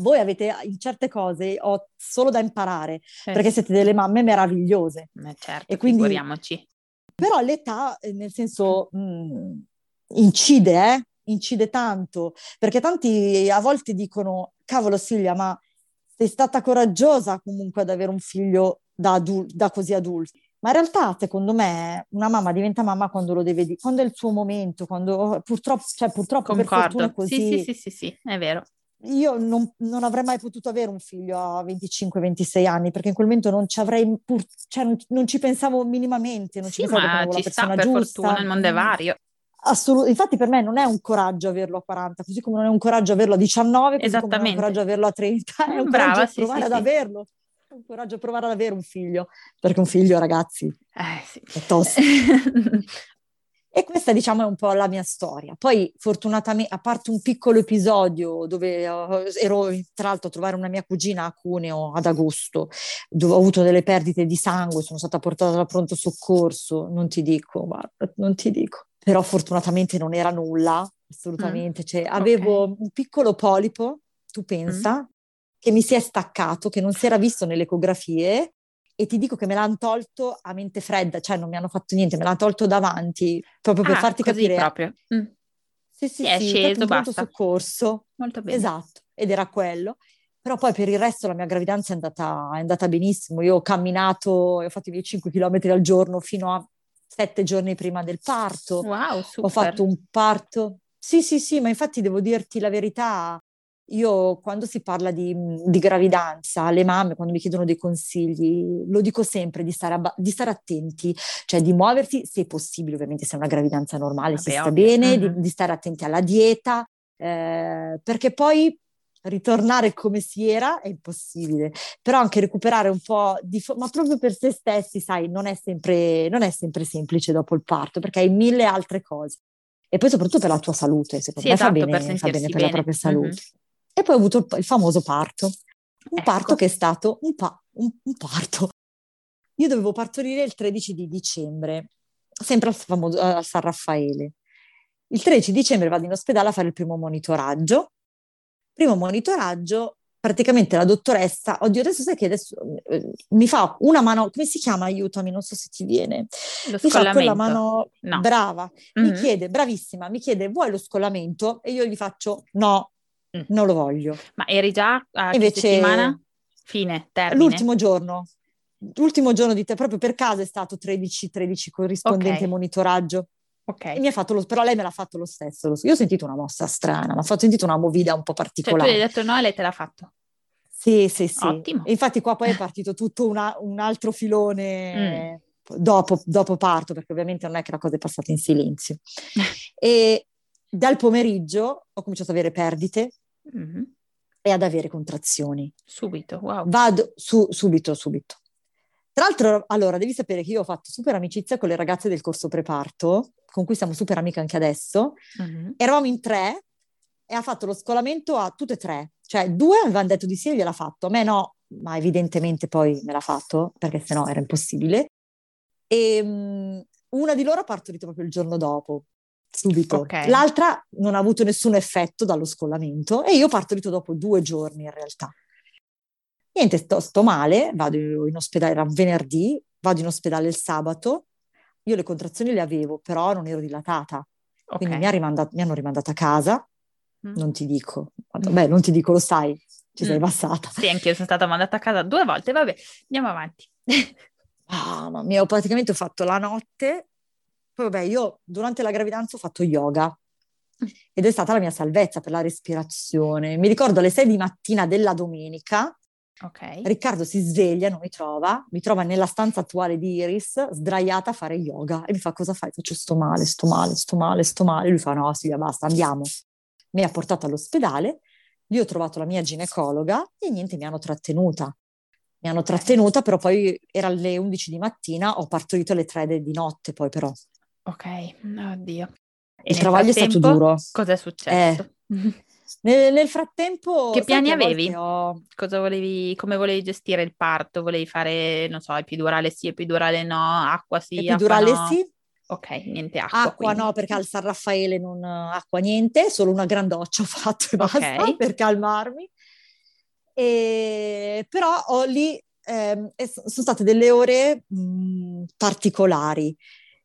B: Voi avete in certe cose ho solo da imparare, eh. perché siete delle mamme meravigliose.
A: Eh certo, e quindi, figuriamoci.
B: Però l'età, eh, nel senso, mh, mm, incide, eh? Incide tanto, perché tanti a volte dicono, cavolo Silvia, ma sei stata coraggiosa comunque ad avere un figlio da, adul- da così adulto. Ma in realtà, secondo me, una mamma diventa mamma quando lo deve dire, quando è il suo momento, quando purtroppo, cioè purtroppo
A: Concordo.
B: per fortuna è così.
A: Sì, sì, sì, sì, sì, è vero.
B: Io non, non, avrei mai potuto avere un figlio a 25-26 anni perché in quel momento non ci avrei pur, cioè non, non, ci pensavo minimamente, non
A: sì,
B: ci pensavo
A: ma
B: che
A: ci
B: sta,
A: per
B: giusta.
A: fortuna il mondo è vario.
B: Assolut- infatti per me non è un coraggio averlo a 40, così come non è un coraggio averlo a 19, così come non è un coraggio averlo a 30, è un [LAUGHS]
A: Brava,
B: coraggio
A: sì,
B: provare
A: sì,
B: ad averlo un coraggio provare ad avere un figlio, perché un figlio, ragazzi,
A: eh, sì.
B: è tosto. [LAUGHS] e questa, diciamo, è un po' la mia storia. Poi, fortunatamente, a parte un piccolo episodio dove uh, ero, tra l'altro, a trovare una mia cugina a Cuneo ad agosto, dove ho avuto delle perdite di sangue, sono stata portata al pronto soccorso, non ti dico, guarda, non ti dico. Però fortunatamente non era nulla, assolutamente. Mm. Cioè, avevo okay. un piccolo polipo, tu pensa, mm che mi si è staccato, che non si era visto nelle ecografie e ti dico che me l'hanno tolto a mente fredda, cioè non mi hanno fatto niente, me l'hanno tolto davanti, proprio per
A: ah,
B: farti
A: così
B: capire.
A: proprio. Mm.
B: Sì, sì,
A: è
B: sì,
A: sceso, basta.
B: soccorso.
A: Molto bene.
B: Esatto, ed era quello. Però poi per il resto la mia gravidanza è andata, è andata benissimo. Io ho camminato, ho fatto i miei 5 km al giorno fino a sette giorni prima del parto.
A: Wow, super.
B: Ho fatto un parto. Sì, sì, sì, ma infatti devo dirti la verità, io quando si parla di, di, gravidanza, le mamme quando mi chiedono dei consigli, lo dico sempre di stare, abba- di stare attenti, cioè di muoversi se possibile, ovviamente se è una gravidanza normale Vabbè, si sta ovvio. bene, mm-hmm. di, di, stare attenti alla dieta, eh, perché poi ritornare come si era è impossibile, però anche recuperare un po' di... Fo- ma proprio per se stessi, sai, non è, sempre, non è sempre semplice dopo il parto, perché hai mille altre cose. E poi soprattutto per la tua salute, secondo
A: sì,
B: me
A: esatto,
B: fa, bene,
A: per
B: fa bene per
A: bene.
B: la propria salute.
A: Mm-hmm.
B: E poi ho avuto il, il famoso parto, un
A: ecco.
B: parto che è stato un, pa- un, un, parto. Io dovevo partorire il 13 di dicembre, sempre al, famoso, al San Raffaele. Il 13 dicembre vado in ospedale a fare il primo monitoraggio. Primo monitoraggio, praticamente la dottoressa, oddio adesso sai che adesso eh, mi fa una mano, come si chiama? Aiutami, non so se ti viene.
A: Lo
B: mi
A: fa
B: quella mano
A: no.
B: brava,
A: mm-hmm.
B: mi chiede, bravissima, mi chiede vuoi lo scollamento? E io gli faccio no, Mm. non lo voglio.
A: Ma eri già a Invece, settimana? Fine, termine?
B: L'ultimo giorno. L'ultimo giorno di te, proprio per caso è stato 13-13 corrispondente
A: okay.
B: monitoraggio.
A: Ok.
B: Mi ha fatto lo, però lei me l'ha fatto lo stesso. Io ho sentito una mossa strana, ma ho sentito una movida un po' particolare.
A: Cioè tu hai detto no e lei te l'ha fatto?
B: Sì, sì, sì.
A: Ottimo.
B: E infatti qua poi è partito tutto una, un altro filone mm. dopo, dopo parto, perché ovviamente non è che la cosa è passata in silenzio. [LAUGHS] e dal pomeriggio ho cominciato ad avere perdite
A: mm-hmm.
B: e ad avere contrazioni.
A: Subito, wow.
B: Vado su, subito, subito. Tra l'altro, allora, devi sapere che io ho fatto super amicizia con le ragazze del corso preparto, con cui siamo super amiche anche adesso.
A: Mm-hmm.
B: Eravamo in tre e ha fatto lo scolamento a tutte e tre. Cioè, due avevano detto di sì e gliel'ha fatto. A me no, ma evidentemente poi me l'ha fatto, perché sennò era impossibile. E um, una di loro ha partorito proprio il giorno dopo subito.
A: Okay.
B: L'altra non ha avuto nessun effetto dallo scollamento e io ho partorito dopo due giorni in realtà. Niente, sto, sto male, vado in ospedale, era venerdì, vado in ospedale il sabato, io le contrazioni le avevo, però non ero dilatata,
A: okay.
B: quindi mi, ha rimandato, mi, hanno rimandata a casa, mm. non ti dico, beh non ti dico, lo sai, ci mm. sei passata.
A: Sì, anche io sono stata mandata a casa due volte, vabbè, andiamo avanti. [LAUGHS]
B: ah, mi ho praticamente fatto la notte vabbè, io durante la gravidanza ho fatto yoga ed è stata la mia salvezza per la respirazione. Mi ricordo alle 6 di mattina della domenica,
A: Ok.
B: Riccardo si sveglia, non mi trova, mi trova nella stanza attuale di Iris, sdraiata a fare yoga e mi fa cosa fai? Faccio sto male, sto male, sto male, sto male. Lui fa no Silvia basta, andiamo. Mi ha portato all'ospedale, lì ho trovato la mia ginecologa e niente, mi hanno trattenuta. Mi hanno trattenuta, però poi era alle 11 di mattina, ho partorito alle 3 di notte poi però.
A: Ok, oddio.
B: E il travaglio è stato duro.
A: Cosa è successo? Eh. [LAUGHS]
B: Nel, nel, frattempo...
A: Che piani avevi? Ho... Cosa volevi, come volevi gestire il parto? Volevi fare, non so, epidurale sì, epidurale no, acqua sì,
B: Epidurale
A: acqua no?
B: sì.
A: Ok, niente acqua.
B: Acqua
A: quindi.
B: no, perché al San Raffaele non acqua niente, solo una gran doccia [LAUGHS] ho fatto e basta okay. per calmarmi. E, però ho lì, eh, sono state delle ore mh, particolari.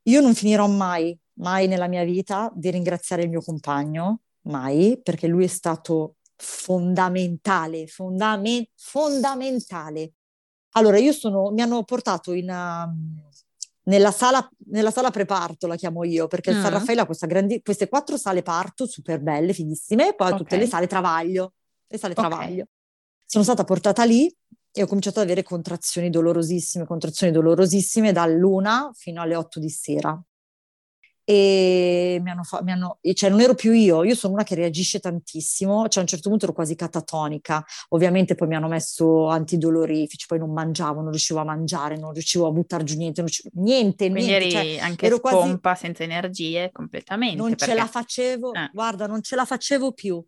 B: Io non finirò mai, mai nella mia vita di ringraziare il mio compagno, mai, perché lui è stato fondamentale, fondame- fondamentale. Allora, io sono, mi hanno portato in, uh, nella, sala, nella sala preparto, la chiamo io, perché il San mm. Raffaele ha grandi, queste quattro sale parto super belle, fighissime, e poi okay. tutte le sale travaglio, le sale okay. travaglio. Sono stata portata lì e ho cominciato ad avere contrazioni dolorosissime, contrazioni dolorosissime dall'una fino alle otto di sera e mi hanno, fa- mi hanno, cioè non ero più io, io sono una che reagisce tantissimo, cioè a un certo punto ero quasi catatonica, ovviamente poi mi hanno messo antidolorifici, poi non mangiavo, non riuscivo a mangiare, non riuscivo a buttare giù niente, riuscivo, niente,
A: Quindi
B: niente.
A: cioè, anche ero spompa, quasi, senza energie completamente.
B: Non
A: perché...
B: ce la facevo, eh. guarda, non ce la facevo più.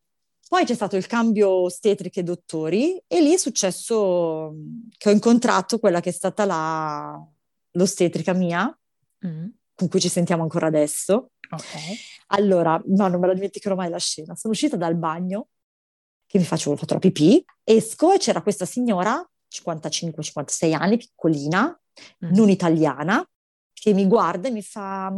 B: Poi c'è stato il cambio ostetriche e dottori e lì è successo che ho incontrato quella che è stata la, l'ostetrica mia, mm con cui ci sentiamo ancora adesso.
A: Ok.
B: Allora, no, non me la dimenticherò mai la scena. Sono uscita dal bagno, che mi faccio, fatto la pipì, esco e c'era questa signora, 55-56 anni, piccolina, mm. non italiana, che mi guarda e mi fa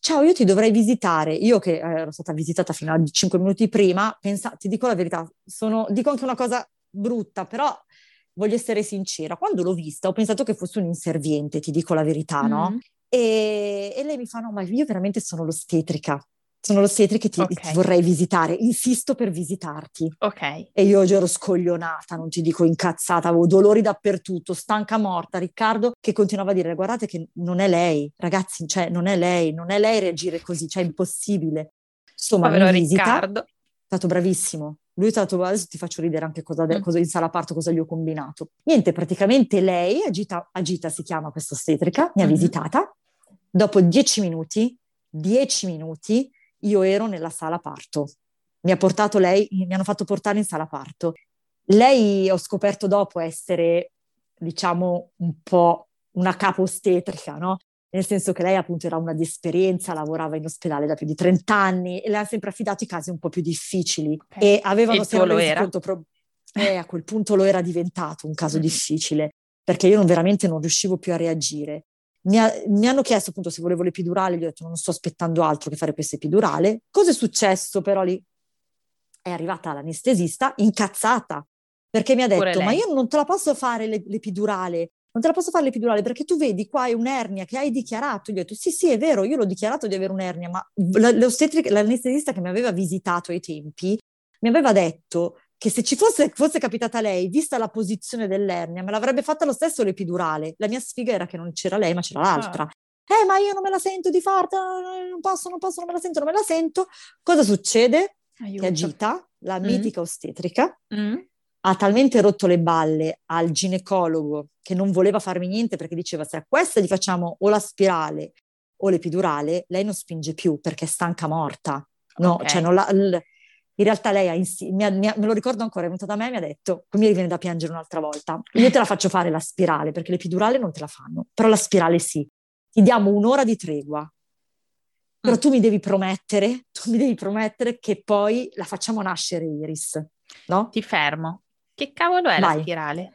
B: ciao io ti dovrei visitare io che eh, ero stata visitata fino a 5 minuti prima pensa, ti dico la verità sono, dico anche una cosa brutta però voglio essere sincera quando l'ho vista ho pensato che fosse un inserviente ti dico la verità mm. no e, e, lei mi fa: No, ma io veramente sono l'ostetrica. Sono l'ostetrica e ti, okay. ti, vorrei visitare. Insisto per visitarti.
A: Ok.
B: E io oggi ero scoglionata, non ti dico incazzata, avevo dolori dappertutto, stanca morta. Riccardo che continuava a dire: Guardate che non è lei, ragazzi, cioè non è lei, non è lei reagire così, cioè è impossibile. Insomma,
A: Povero
B: visita.
A: Riccardo.
B: È stato bravissimo. Lui è stato, adesso ti faccio ridere anche cosa, mm. cosa in sala parto, cosa gli ho combinato. Niente, praticamente lei, Agita, Agita si chiama questa ostetrica, mi ha mm-hmm. visitata Dopo dieci minuti, dieci minuti, io ero nella sala parto. Mi ha portato lei, mi hanno fatto portare in sala parto. Lei ho scoperto dopo essere, diciamo, un po' una capo ostetrica, no? Nel senso che lei appunto era una di esperienza, lavorava in ospedale da più di 30 anni e le ha sempre affidato i casi un po' più difficili. Okay. E avevano sempre conto, pro- eh, a quel punto lo era diventato un caso mm-hmm. difficile, perché io non, veramente non riuscivo più a reagire. Mi, ha, mi, hanno chiesto appunto se volevo l'epidurale, gli ho detto non sto aspettando altro che fare questa epidurale. Cosa è successo però lì? È arrivata l'anestesista incazzata perché mi ha detto ma io non te la posso fare l'epidurale, non te la posso fare l'epidurale perché tu vedi qua è un'ernia che hai dichiarato. Gli ho detto sì sì è vero, io l'ho dichiarato di avere un'ernia, ma l'anestesista che mi aveva visitato ai tempi mi aveva detto che se ci fosse, fosse capitata lei, vista la posizione dell'ernia, me l'avrebbe fatta lo stesso l'epidurale. La mia sfiga era che non c'era lei, ma c'era l'altra. Ah. Eh, ma io non me la sento di farta, non posso, non posso, non me la sento, non me la sento. Cosa succede?
A: Aiuto.
B: Che agita, la mm. mitica ostetrica,
A: mm.
B: ha talmente rotto le balle al ginecologo che non voleva farmi niente perché diceva se a questa gli facciamo o la spirale o l'epidurale, lei non spinge più perché è stanca morta. No, okay. cioè non la, l- in realtà lei ha insi- mi ha, mi ha, me lo ricordo ancora, è venuta da me e mi ha detto, qui mi viene da piangere un'altra volta, io te la faccio fare la spirale, perché l'epidurale non te la fanno, però la spirale sì, ti diamo un'ora di tregua, però mm. tu mi devi promettere, tu mi devi promettere che poi la facciamo nascere Iris, no?
A: Ti fermo. Che cavolo è Vai. la spirale?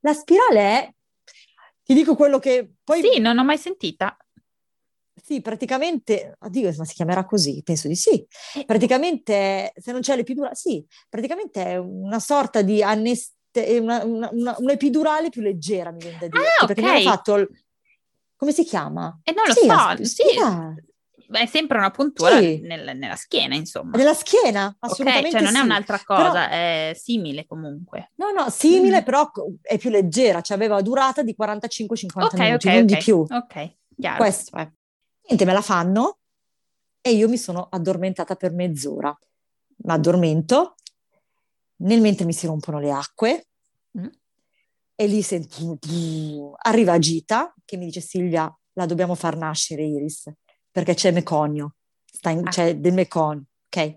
B: La spirale è, ti dico quello che poi...
A: Sì, non ho mai sentita.
B: Sì, praticamente, oddio, ma si chiamerà così? Penso di sì. Praticamente, se non c'è l'epidurale, sì, praticamente è una sorta di aneste, una, una, una, un'epidurale più leggera, mi viene da dire.
A: Ah,
B: perché
A: okay.
B: mi hanno fatto, il, come si chiama?
A: E eh, non lo sì, so, sì. è sempre una puntura sì. nel, nella schiena, insomma.
B: Nella schiena, assolutamente.
A: Okay, cioè non
B: sì.
A: è un'altra cosa, però... è simile comunque.
B: No, no, simile, mm. però è più leggera, cioè aveva durata di 45-50 okay, minuti, okay, non di più.
A: Ok, chiaro.
B: Questo è. Niente, me la fanno e io mi sono addormentata per mezz'ora. Mi addormento, nel mentre mi si rompono le acque mm. e lì sento, arriva Gita che mi dice Silvia, la dobbiamo far nascere Iris, perché c'è meconio, in, ah. c'è del meconio, ok?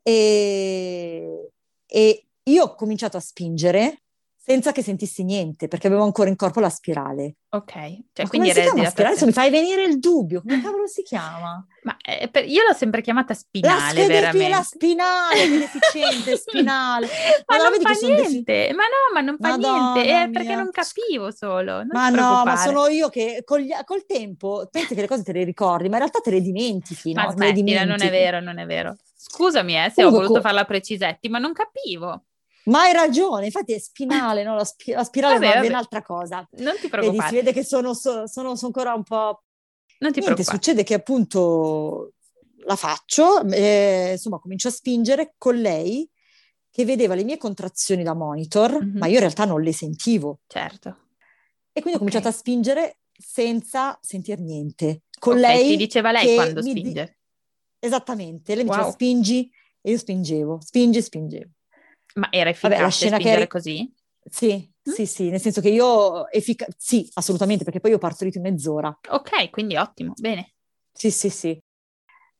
B: E, e io ho cominciato a spingere senza che sentissi niente, perché avevo ancora in corpo la spirale.
A: Ok.
B: Cioè, Ma quindi si chiama spirale? Adesso mi fai venire il dubbio, come [LAUGHS] cavolo si chiama?
A: Ma eh, per, io l'ho sempre chiamata spinale,
B: la
A: veramente.
B: La spinale, beneficente, [LAUGHS] spinale.
A: ma allora, non fa niente, defi... ma no, ma non fa Madonna niente, è perché non capivo solo. Non
B: ma no, ma sono io che col, col, tempo pensi che le cose te le ricordi, ma in realtà te le dimentichi,
A: ma
B: no?
A: Smettila, dimentichi. non è vero, non è vero. Scusami eh, se Comunque, ho voluto co- farla precisetti, ma non capivo.
B: Ma hai ragione, infatti è spinale, no? la, spi- la spirale vabbè, è ben altra cosa.
A: Non ti preoccupare.
B: Vedi, si vede che sono, sono, sono, ancora un po'...
A: Non ti
B: Niente, succede che appunto la faccio, eh, insomma comincio a spingere con lei che vedeva le mie contrazioni da monitor, mm-hmm. ma io in realtà non le sentivo.
A: Certo.
B: E quindi okay. ho cominciato a spingere senza sentir niente. Con
A: okay,
B: lei...
A: Ti diceva lei quando spinge.
B: Di... Esattamente, lei mi wow. diceva spingi e io spingevo, spingi e spingevo.
A: Ma era efficace Vabbè, la scena spingere che... così?
B: Sì, mm? sì, sì, nel senso che io effic- sì, assolutamente, perché poi io ho partorito in mezz'ora.
A: Ok, quindi ottimo, bene.
B: Sì, sì, sì.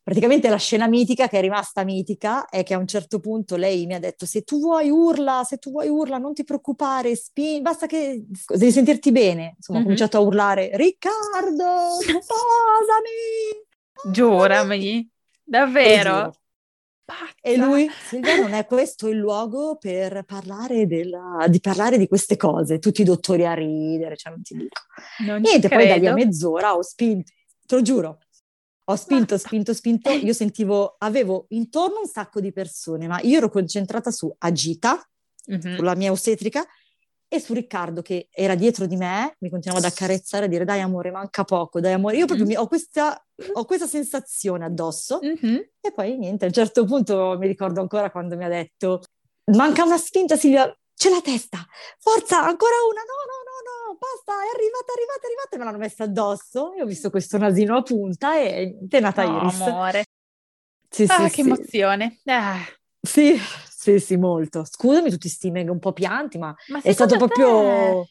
B: Praticamente la scena mitica che è rimasta mitica è che a un certo punto lei mi ha detto se tu vuoi urla, se tu vuoi urla, non ti preoccupare, spin- basta che devi sentirti bene. Insomma, mm-hmm. ho cominciato a urlare Riccardo, [LAUGHS] sposami!
A: Giurami, [LAUGHS] davvero?
B: Pazza. E lui, Silvia, non è questo il luogo per parlare della, di parlare di queste cose. Tutti i dottori a ridere, cioè non ti dico.
A: Non
B: Niente, poi da lì a mezz'ora ho spinto, te lo giuro, ho spinto, spinto, spinto. Io sentivo, avevo intorno un sacco di persone, ma io ero concentrata su Agita, mm-hmm. sulla mia ostetrica, e su Riccardo che era dietro di me, mi continuava ad accarezzare, a dire dai amore, manca poco, dai amore. Io proprio mi, ho, questa, ho, questa, sensazione addosso
A: mm-hmm.
B: e poi niente, a un certo punto mi ricordo ancora quando mi ha detto manca una spinta Silvia, c'è la testa, forza, ancora una, no, no, no, no, basta, è arrivata, è arrivata, è arrivata, me l'hanno messa addosso. Io ho visto questo nasino a punta e è nata
A: oh,
B: Iris.
A: amore.
B: Sì,
A: ah,
B: sì,
A: che
B: sì.
A: emozione. Ah.
B: Sì, sì, sì, molto. Scusami tutti sti mega un po' pianti, ma,
A: ma
B: è stato proprio...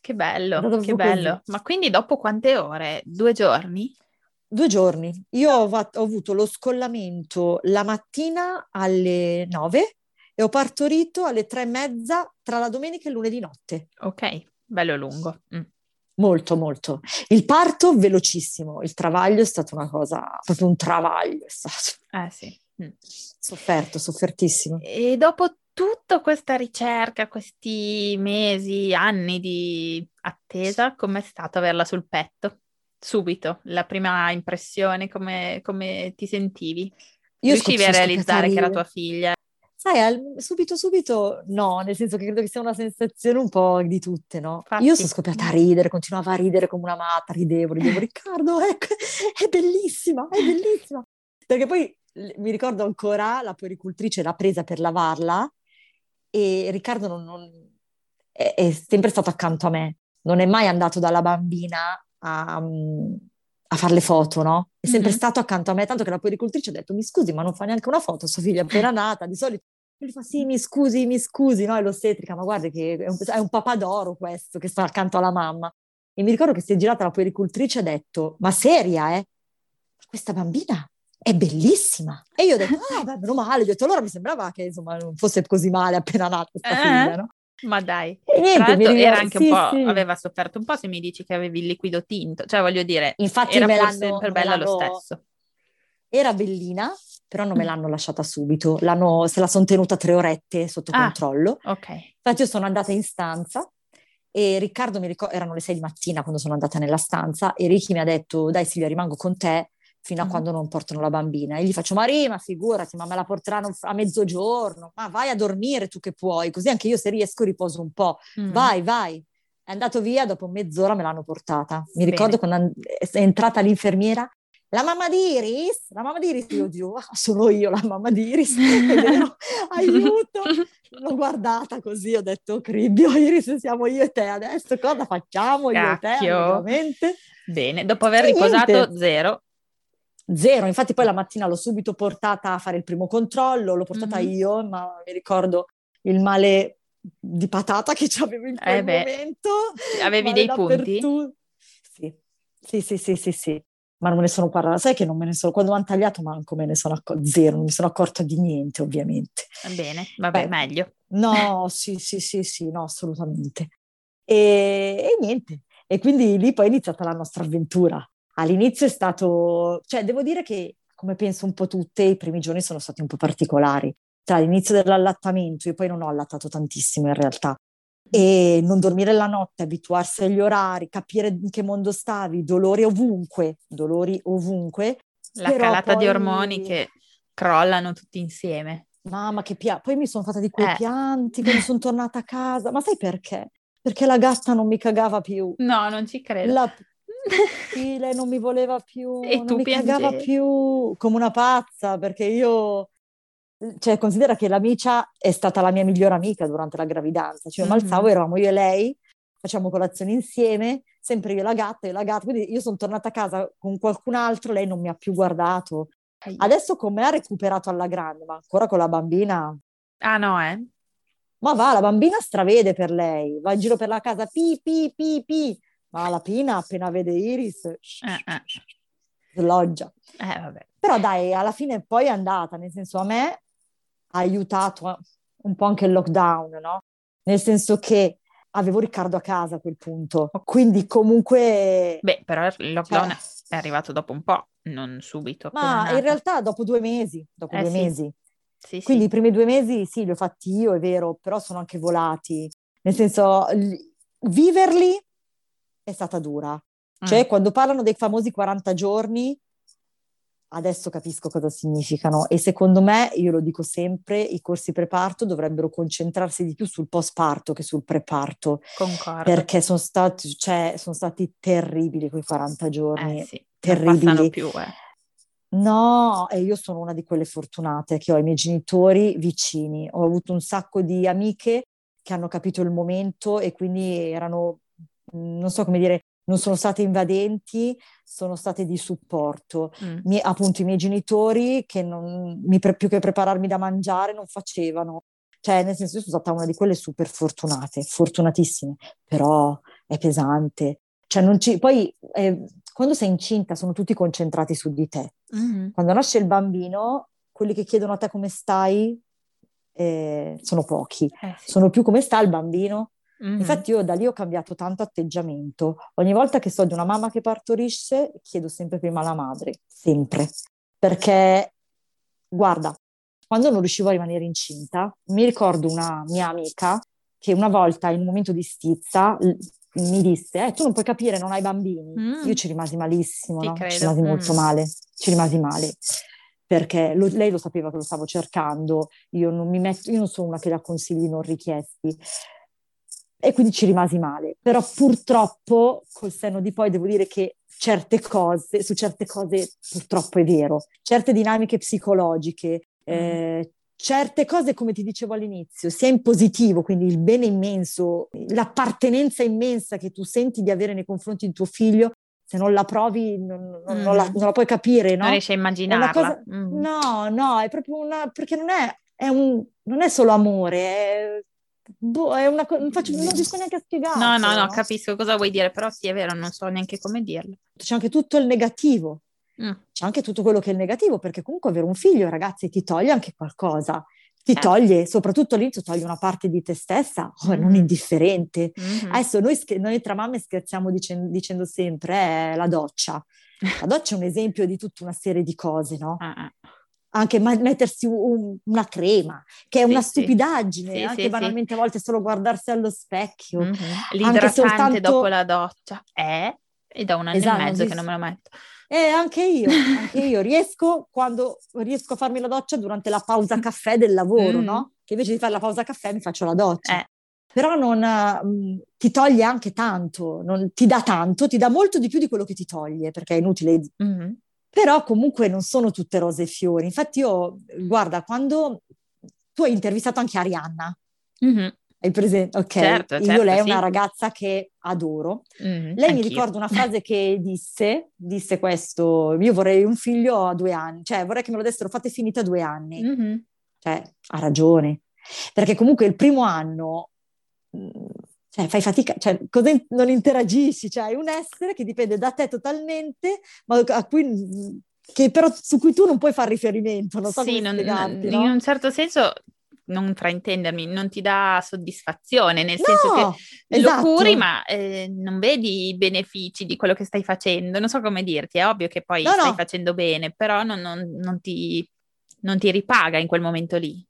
A: Che bello, che bello. Così. Ma quindi dopo quante ore? Due giorni?
B: Due giorni. Io ho, ho avuto lo scollamento la mattina alle nove e ho partorito alle tre e mezza tra la domenica e lunedì notte.
A: Ok, bello lungo. Mm.
B: Molto, molto. Il parto velocissimo, il travaglio è stato una cosa, proprio un travaglio è stato.
A: Eh sì.
B: Mm. Sofferto, soffertissimo.
A: E dopo tutta questa ricerca, questi mesi, anni di attesa, com'è stato averla sul petto? Subito, la prima impressione, come, come ti sentivi? Io Riuscivi a realizzare che era tua figlia?
B: Sai, al, subito, subito no, nel senso che credo che sia una sensazione un po' di tutte, no?
A: Infatti.
B: Io sono scoppiata a ridere, continuavo a ridere come una matta, ridevo, ridevo, [LAUGHS] Riccardo, è, è bellissima, è bellissima. Perché poi mi ricordo ancora la puericultrice l'ha presa per lavarla e Riccardo non, non, è, è, sempre stato accanto a me, non è mai andato dalla bambina a, a fare le foto, no? È sempre mm-hmm. stato accanto a me, tanto che la puericultrice ha detto mi scusi ma non fa neanche una foto, sua figlia è appena [LAUGHS] nata, di solito lui fa sì mi scusi, mi scusi, no? E l'ostetrica, ma guarda che è un, è un papadoro questo che sta accanto alla mamma. E mi ricordo che si è girata la puericultrice e ha detto ma seria, eh? Questa bambina è bellissima. E io ho detto, ah, beh, meno male. Ho detto, allora mi sembrava che insomma non fosse così male appena nata questa eh? figlia, no?
A: Ma dai,
B: e niente,
A: Tra era anche sì, un po', sì. aveva sofferto un po' se mi dici che avevi il liquido tinto, cioè voglio dire,
B: Infatti
A: era
B: me
A: forse per bella lo stesso.
B: Era bellina, però non me l'hanno lasciata subito, l'hanno, se la sono tenuta tre orette sotto
A: ah,
B: controllo.
A: Ok.
B: Infatti io sono andata in stanza e Riccardo mi ricordo, erano le sei di mattina quando sono andata nella stanza e Ricky mi ha detto, dai Silvia rimango con te fino a quando non portano la bambina. E gli faccio, Marima, figurati, ma me la porteranno a mezzogiorno, ma vai a dormire tu che puoi, così anche io se riesco riposo un po'. Mm. Vai, vai. È andato via, dopo mezz'ora me l'hanno portata. Mi Bene. ricordo quando è entrata l'infermiera, la mamma di Iris, la mamma di Iris, io dico, ah, sono io la mamma di Iris, [LAUGHS] aiuto, l'ho guardata così, ho detto, cribbio Iris, siamo io e te adesso, cosa facciamo io Cacchio. e te.
A: Bene, dopo aver e riposato niente. zero.
B: Zero, infatti poi la mattina l'ho subito portata a fare il primo controllo, l'ho portata mm-hmm. io, ma mi ricordo il male di patata che [LAUGHS] avevo in quel eh momento.
A: Avevi dei punti?
B: Sì. sì, sì, sì, sì, sì. Ma non me ne sono parlata, sai che non me ne sono, quando hanno tagliato manco me ne sono accorta, zero, non mi sono accorta di niente ovviamente.
A: Va bene, vabbè, Beh, meglio.
B: No, sì, sì, sì, sì, no, assolutamente. E, e niente, e quindi lì poi è iniziata la nostra avventura. All'inizio è stato, cioè devo dire che come penso un po' tutte, i primi giorni sono stati un po' particolari tra l'inizio dell'allattamento, io poi non ho allattato tantissimo in realtà, e non dormire la notte, abituarsi agli orari, capire in che mondo stavi, dolori ovunque, dolori ovunque.
A: La calata poi... di ormoni che crollano tutti insieme.
B: Mamma che pianti, poi mi sono fatta di quei eh. pianti quando sono tornata a casa, ma sai perché? Perché la gatta non mi cagava più.
A: No, non ci credo.
B: La... Sì, lei non mi voleva più, e non mi piangevi. cagava più come una pazza, perché io cioè, considera che l'amicia è stata la mia migliore amica durante la gravidanza, cioè, mm-hmm. Malzavo eravamo io e lei, facciamo colazione insieme, sempre io e la gatta, io e la gatta, quindi io sono tornata a casa con qualcun altro, lei non mi ha più guardato. Adesso con me ha recuperato alla grande, ma ancora con la bambina...
A: Ah no, eh?
B: Ma va, la bambina stravede per lei, va in giro per la casa, pi, pi, pi, pi, ma la Pina appena vede Iris, eh, eh. sloggia.
A: Eh,
B: Però dai, alla fine poi è andata, nel senso a me ha aiutato un po' anche il lockdown, no? Nel senso che avevo Riccardo a casa a quel punto, quindi comunque...
A: Beh, però il lockdown cioè... è arrivato dopo un po', non subito.
B: Ma in realtà dopo due mesi, dopo eh, due sì. mesi. Sì, quindi sì. i primi due mesi sì, li ho fatti io, è vero, però sono anche volati. Nel senso, viverli è stata dura. Cioè, mm. quando parlano dei famosi 40 giorni, adesso capisco cosa significano e secondo me, io lo dico sempre, i corsi preparto dovrebbero concentrarsi di più sul post-parto che sul preparto.
A: Concordo.
B: Perché sono stati, cioè, sono stati terribili quei 40 giorni.
A: Eh sì,
B: terribili.
A: Più, eh.
B: No, e io sono una di quelle fortunate che ho i miei genitori vicini. Ho avuto un sacco di amiche che hanno capito il momento e quindi erano, non so come dire, non sono state invadenti, sono state di supporto. Mm. Mi, appunto i miei genitori che non, mi, più che prepararmi da mangiare non facevano. Cioè, nel senso, io sono stata una di quelle super fortunate, fortunatissime, però è pesante. Cioè, ci, poi eh, quando sei incinta sono tutti concentrati su di te. Mm-hmm. Quando nasce il bambino, quelli che chiedono a te come stai eh, sono pochi. Eh, sì. Sono più come sta il bambino, Mm-hmm. Infatti io da lì ho cambiato tanto atteggiamento. Ogni volta che so di una mamma che partorisce, chiedo sempre prima alla madre, sempre. Perché, guarda, quando non riuscivo a rimanere incinta, mi ricordo una mia amica che una volta in un momento di stizza mi disse, eh, tu non puoi capire, non hai bambini. Mm. Io ci rimasi malissimo, no? ci rimasi mm. molto male, ci rimasi male perché lo, lei lo sapeva che lo stavo cercando, io non, mi metto, io non sono una che dà consigli non richiesti, e quindi ci rimasi male. Però purtroppo col senno di poi devo dire che certe cose, su certe cose purtroppo è vero, certe dinamiche psicologiche, eh, certe cose come ti dicevo all'inizio, sia in positivo, quindi il bene immenso, l'appartenenza immensa che tu senti di avere nei confronti di tuo figlio, se non la provi non, non, mm. non, la, non la, puoi capire, no?
A: Non riesci a immaginarla.
B: Cosa, mm. No, no, è proprio una... perché non è, è un, non è solo amore, è boh, è una cosa, non, faccio, non riesco neanche a spiegare.
A: No, no, no, capisco cosa vuoi dire, però sì, è vero, non so neanche come dirlo.
B: C'è anche tutto il negativo, mm. c'è anche tutto quello che è il negativo, perché comunque avere un figlio, ragazzi, ti toglie anche qualcosa. Ti eh. toglie, soprattutto all'inizio, toglie una parte di te stessa, oh, mm. non indifferente. Mm-hmm. Adesso noi, noi, tra mamme scherziamo dicendo, dicendo sempre eh, la doccia. [LAUGHS] La doccia è un esempio di tutta una serie di cose, no? Uh-uh anche mettersi un, una crema, che è sì, una stupidaggine, sì, anche sì, banalmente a volte solo guardarsi allo specchio. Mm-hmm.
A: L'idratante soltanto... dopo la doccia è, e da un anno esatto, e mezzo che non me lo metto.
B: Eh, anche io, [LAUGHS] anche io riesco quando riesco a farmi la doccia durante la pausa caffè del lavoro, mm. no? Che invece di fare la pausa caffè mi faccio la doccia. Eh. Però non, uh, ti toglie anche tanto, non, ti dà tanto, ti dà molto di più di quello che ti toglie, perché è inutile mm-hmm Però comunque non sono tutte rose e fiori. Infatti io, guarda, quando tu hai intervistato anche Arianna,
A: mm-hmm.
B: hai presente? Ok,
A: certo, certo,
B: io lei è
A: sì.
B: una ragazza che adoro.
A: Mm-hmm.
B: Lei
A: Anch'io.
B: mi ricorda una [LAUGHS] frase che disse, disse questo, io vorrei un figlio a due anni, cioè vorrei che me lo dessero fate finita a due anni.
A: Mm-hmm.
B: Cioè, ha ragione. Perché comunque il primo anno cioè, fai fatica, cioè, non interagisci, cioè, hai un essere che dipende da te totalmente, ma a cui, che però su cui tu non puoi fare riferimento, non so
A: sì, non, non,
B: no?
A: in un certo senso, non fraintendermi, non ti dà soddisfazione, nel
B: No,
A: senso che
B: esatto.
A: lo curi, ma eh, non vedi i benefici di quello che stai facendo. Non so come dirti, è ovvio che poi
B: No,
A: stai
B: no.
A: facendo bene, però non, non- non ti, non ti ripaga in quel momento lì.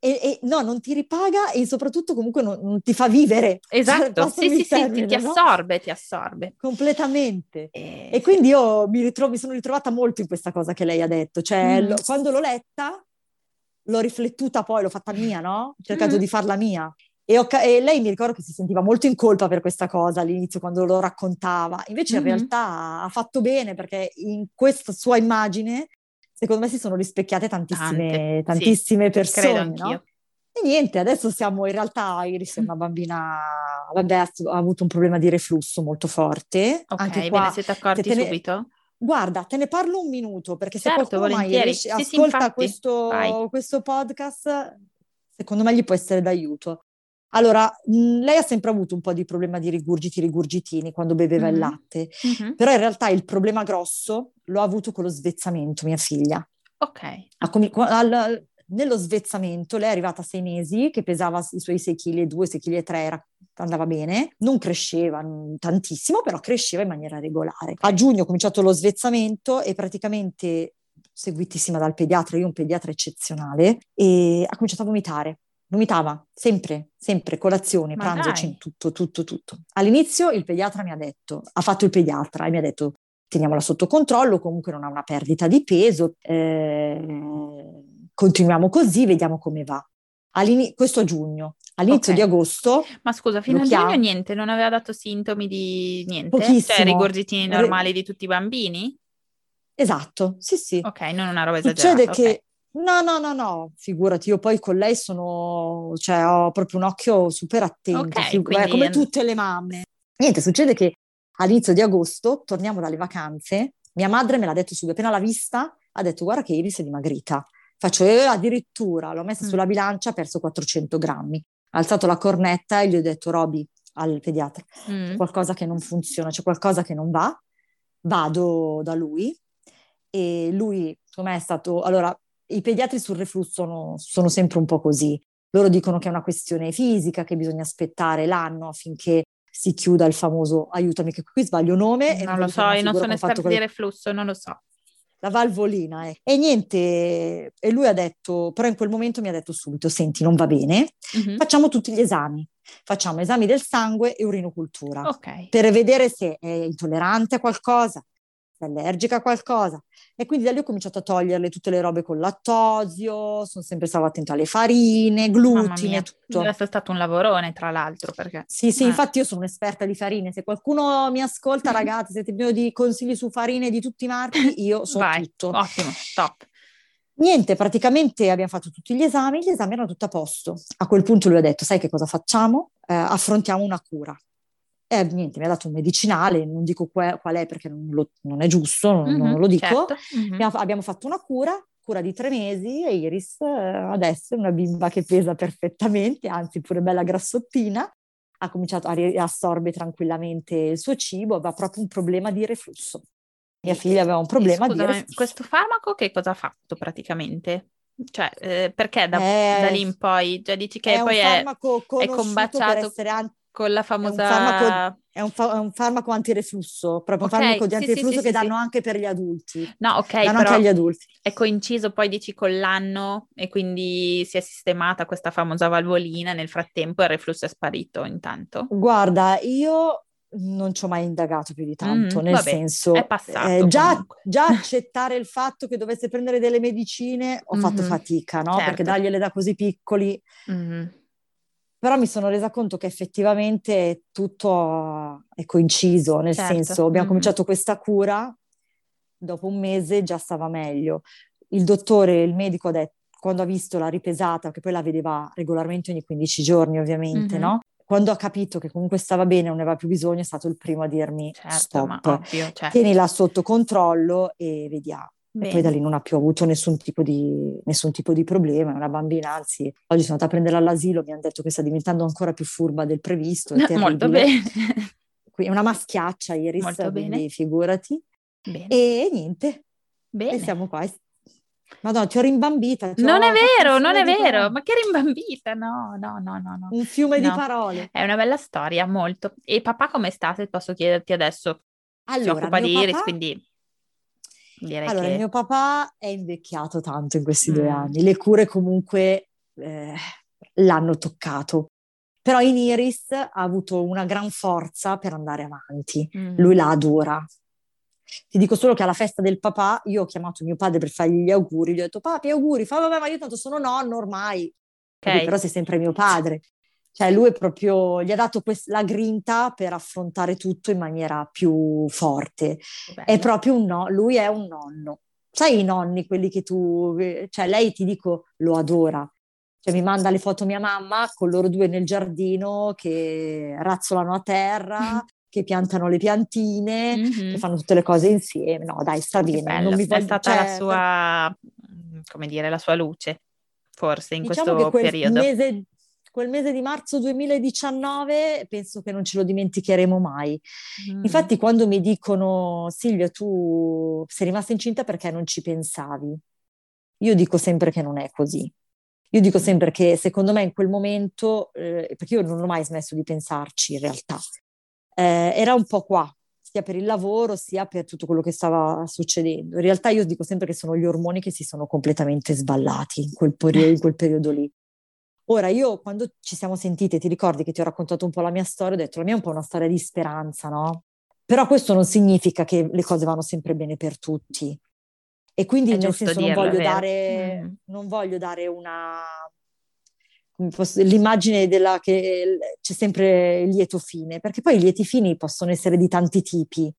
B: E, e- no, non ti ripaga e soprattutto comunque non, non ti fa vivere. [LAUGHS]
A: Esatto,
B: passami
A: sì,
B: il
A: sì, sì, ti,
B: termine, no?
A: assorbe, ti assorbe.
B: Completamente.
A: E,
B: E quindi io mi, ritro- mi sono ritrovata molto in questa cosa che lei ha detto, cioè
A: Mm.
B: lo- quando l'ho letta l'ho riflettuta poi, l'ho fatta mia, no? Ho cercato
A: Mm.
B: di farla mia. E, ho e lei mi ricordo che si sentiva molto in colpa per questa cosa all'inizio quando lo raccontava, invece in
A: Mhm.
B: realtà ha fatto bene perché in questa sua immagine secondo me si sono rispecchiate tantissime,
A: Tante, sì,
B: tantissime
A: credo
B: persone, no? E niente, adesso siamo in realtà, Iris è una bambina, vabbè, ha avuto un problema di reflusso molto forte,
A: Ok,
B: anche
A: ve
B: qua
A: ne siete accorti
B: ne-
A: subito?
B: Guarda, te ne parlo un minuto perché se
A: Certo,
B: qualcuno mai riesce-
A: Sì, sì,
B: ascolta
A: infatti,
B: questo, questo podcast, secondo me gli può essere d'aiuto. Allora, mh, lei ha sempre avuto un po' di problema di rigurgiti, rigurgitini quando beveva il
A: Mhm.
B: latte,
A: Mhm.
B: però in realtà il problema grosso lo ha avuto con lo svezzamento, mia figlia.
A: Ok,
B: qua- al- nello svezzamento lei è arrivata a sei mesi, che pesava i suoi 6,2 kg, 6,3 kg, era andava bene, non cresceva mm, tantissimo, però cresceva in maniera regolare. A giugno ho cominciato lo svezzamento e praticamente seguitissima dal pediatra, io un pediatra eccezionale, e ha cominciato a vomitare. Vomitava sempre, sempre, colazione,
A: Ma
B: pranzo,
A: dai.
B: tutto, tutto, tutto. All'inizio il pediatra mi ha detto, ha fatto il pediatra e mi ha detto teniamola sotto controllo, comunque non ha una perdita di peso, eh, continuiamo così, vediamo come va. All'ini- questo a giugno, all'inizio
A: Ok.
B: di agosto,
A: ma scusa, fino a giugno
B: chiamo.
A: niente, non aveva dato sintomi di niente?
B: Pochissimo.
A: Cioè rigorgitini
B: Re-
A: normali di tutti i bambini?
B: esatto, sì sì.
A: Ok, non una roba
B: Succede
A: esagerata,
B: che, no, no, no, no, figurati, io poi con lei sono, cioè ho proprio un occhio super attento,
A: Ok,
B: figu- eh, come tutte le mamme. Niente, succede che all'inizio di agosto torniamo dalle vacanze, mia madre me l'ha detto subito, appena l'ha vista, ha detto guarda che Iris è dimagrita. Faccio, eh, addirittura, l'ho messa
A: Mm.
B: sulla bilancia, ha perso 400 grammi. Ha alzato la cornetta e gli ho detto, Roby, al pediatra,
A: Mm.
B: c'è qualcosa che non funziona, c'è qualcosa che non va. Vado da lui e lui, secondo me, è stato... Allora, i pediatri sul reflusso sono, sono sempre un po' così. Loro dicono che è una questione fisica, che bisogna aspettare l'anno affinché si chiuda il famoso, aiutami che qui sbaglio nome.
A: Non
B: voglio
A: lo so, io non sono
B: con
A: di reflusso, non lo so.
B: la valvolina. eh. E niente, e lui ha detto, però in quel momento mi ha detto subito, senti, non va bene,
A: Mhm.
B: facciamo tutti gli esami. Facciamo esami del sangue e urinocultura
A: Ok,
B: per vedere se è intollerante a qualcosa, se è allergica a qualcosa. E quindi da lì ho cominciato a toglierle tutte le robe con lattosio, sono sempre stato attento alle farine, glutine, tutto.
A: Essere stato un lavorone, tra l'altro, perché...
B: Sì, sì,
A: Eh.
B: infatti io sono un'esperta di farine. Se qualcuno mi ascolta, [LAUGHS] ragazzi, siete pieno di consigli su farine di tutti i marchi, io so
A: Vai,
B: tutto.
A: ottimo, top.
B: Niente, praticamente abbiamo fatto tutti gli esami, gli esami erano tutti a posto. A quel punto lui ha detto, sai che cosa facciamo? Eh, affrontiamo una cura. E niente, mi ha dato un medicinale, non dico que- qual è perché non, lo- non è giusto, non,
A: Mhm,
B: non lo dico.
A: certo, mhm.
B: Abbiamo, abbiamo fatto una cura, cura di tre mesi e Iris eh, adesso è una bimba che pesa perfettamente, anzi pure bella grassottina, ha cominciato a ri- assorbe tranquillamente il suo cibo, aveva proprio un problema di reflusso. Mia figlia aveva un problema
A: Scusa,
B: di reflusso.
A: questo farmaco che cosa ha fatto praticamente? Cioè, eh, perché da,
B: Eh,
A: da lì in poi, già dici che
B: è
A: poi è,
B: farmaco
A: è
B: conosciuto per
A: combaciato
B: essere an-
A: con la famosa...
B: farmaco- è un, fa- è un farmaco antireflusso, proprio
A: Ok,
B: un farmaco di
A: sì, sì,
B: antireflusso
A: sì,
B: che
A: sì,
B: danno anche per gli adulti.
A: No, ok,
B: danno anche agli adulti.
A: è coinciso poi dici con l'anno e quindi si è sistemata questa famosa valvolina, nel frattempo il reflusso è sparito intanto.
B: Guarda, io non ci ho mai indagato più di tanto,
A: Mm,
B: nel
A: vabbè,
B: senso,
A: è passato
B: eh, già, già [LAUGHS] accettare il fatto che dovesse prendere delle medicine ho fatto
A: Mhm,
B: fatica, no?
A: certo.
B: Perché dargliele da così piccoli,
A: Mhm.
B: Però mi sono resa conto che effettivamente tutto è coinciso, nel
A: Certo,
B: senso abbiamo
A: mhm.
B: cominciato questa cura dopo un mese già stava meglio. Il dottore, il medico ha detto, quando ha visto la ripesata, che poi la vedeva regolarmente ogni 15 giorni ovviamente, mm-hmm. no? Quando ha capito che comunque stava bene, non ne aveva più bisogno, è stato il primo a dirmi certo, stop, ovvio, certo. tienila sotto controllo e vediamo. Bene. E poi da lì non ha più avuto nessun tipo, di, nessun tipo di problema, è una bambina, anzi oggi sono andata a prenderla all'asilo, mi hanno detto che sta diventando ancora più furba del previsto. È [LAUGHS]
A: Molto bene.
B: È una maschiaccia ieri, Molto bene. figurati. Bene. E niente, bene. E siamo qua. Madonna, ti ho rimbambita. Ti
A: non ho è vero, non è vero, ma che rimbambita? No, no, no, no. no.
B: Un fiume no. di parole.
A: È una bella storia, molto. E papà come sta, se posso chiederti adesso? Allora, si occupa di Iris, quindi direi
B: allora,
A: che...
B: mio papà è invecchiato tanto in questi mm. due anni. Le cure comunque eh, l'hanno toccato. Però in Iris ha avuto una gran forza per andare avanti. Mm. Lui la adora, ti dico solo che alla festa del papà io ho chiamato mio padre per fargli gli auguri, gli ho detto papi auguri, fa vabbè ma io tanto sono nonno ormai, okay. però sei sempre mio padre. Cioè lui è proprio, gli ha dato quest- la grinta per affrontare tutto in maniera più forte. È proprio un no, lui è un nonno. Sai i nonni, quelli che tu, cioè lei ti dico lo adora. Cioè mi manda le foto mia mamma con loro due nel giardino che razzolano a terra, [LAUGHS] che piantano le piantine, mm-hmm. che fanno tutte le cose insieme. No, dai, sta bene.
A: Non mi voglio... È stata cioè, la sua, come dire, la sua luce, forse, in diciamo questo
B: quel
A: periodo.
B: Mese, quel mese di marzo 2019 penso che non ce lo dimenticheremo mai. Mm. Infatti quando mi dicono Silvia tu sei rimasta incinta perché non ci pensavi, io dico sempre che non è così. Io dico sempre che secondo me in quel momento, eh, perché io non ho mai smesso di pensarci in realtà, eh, era un po' qua, sia per il lavoro sia per tutto quello che stava succedendo. In realtà io dico sempre che sono gli ormoni che si sono completamente sballati in quel, periodo, in quel periodo lì. Ora, io quando ci siamo sentite, ti ricordi che ti ho raccontato un po' la mia storia, ho detto la mia è un po' una storia di speranza, no? Però questo non significa che le cose vanno sempre bene per tutti. E quindi, nel senso, dirlo, non, voglio dare, mm. non voglio dare una, l'immagine della che c'è sempre il lieto fine, perché poi i lieti fini possono essere di tanti tipi.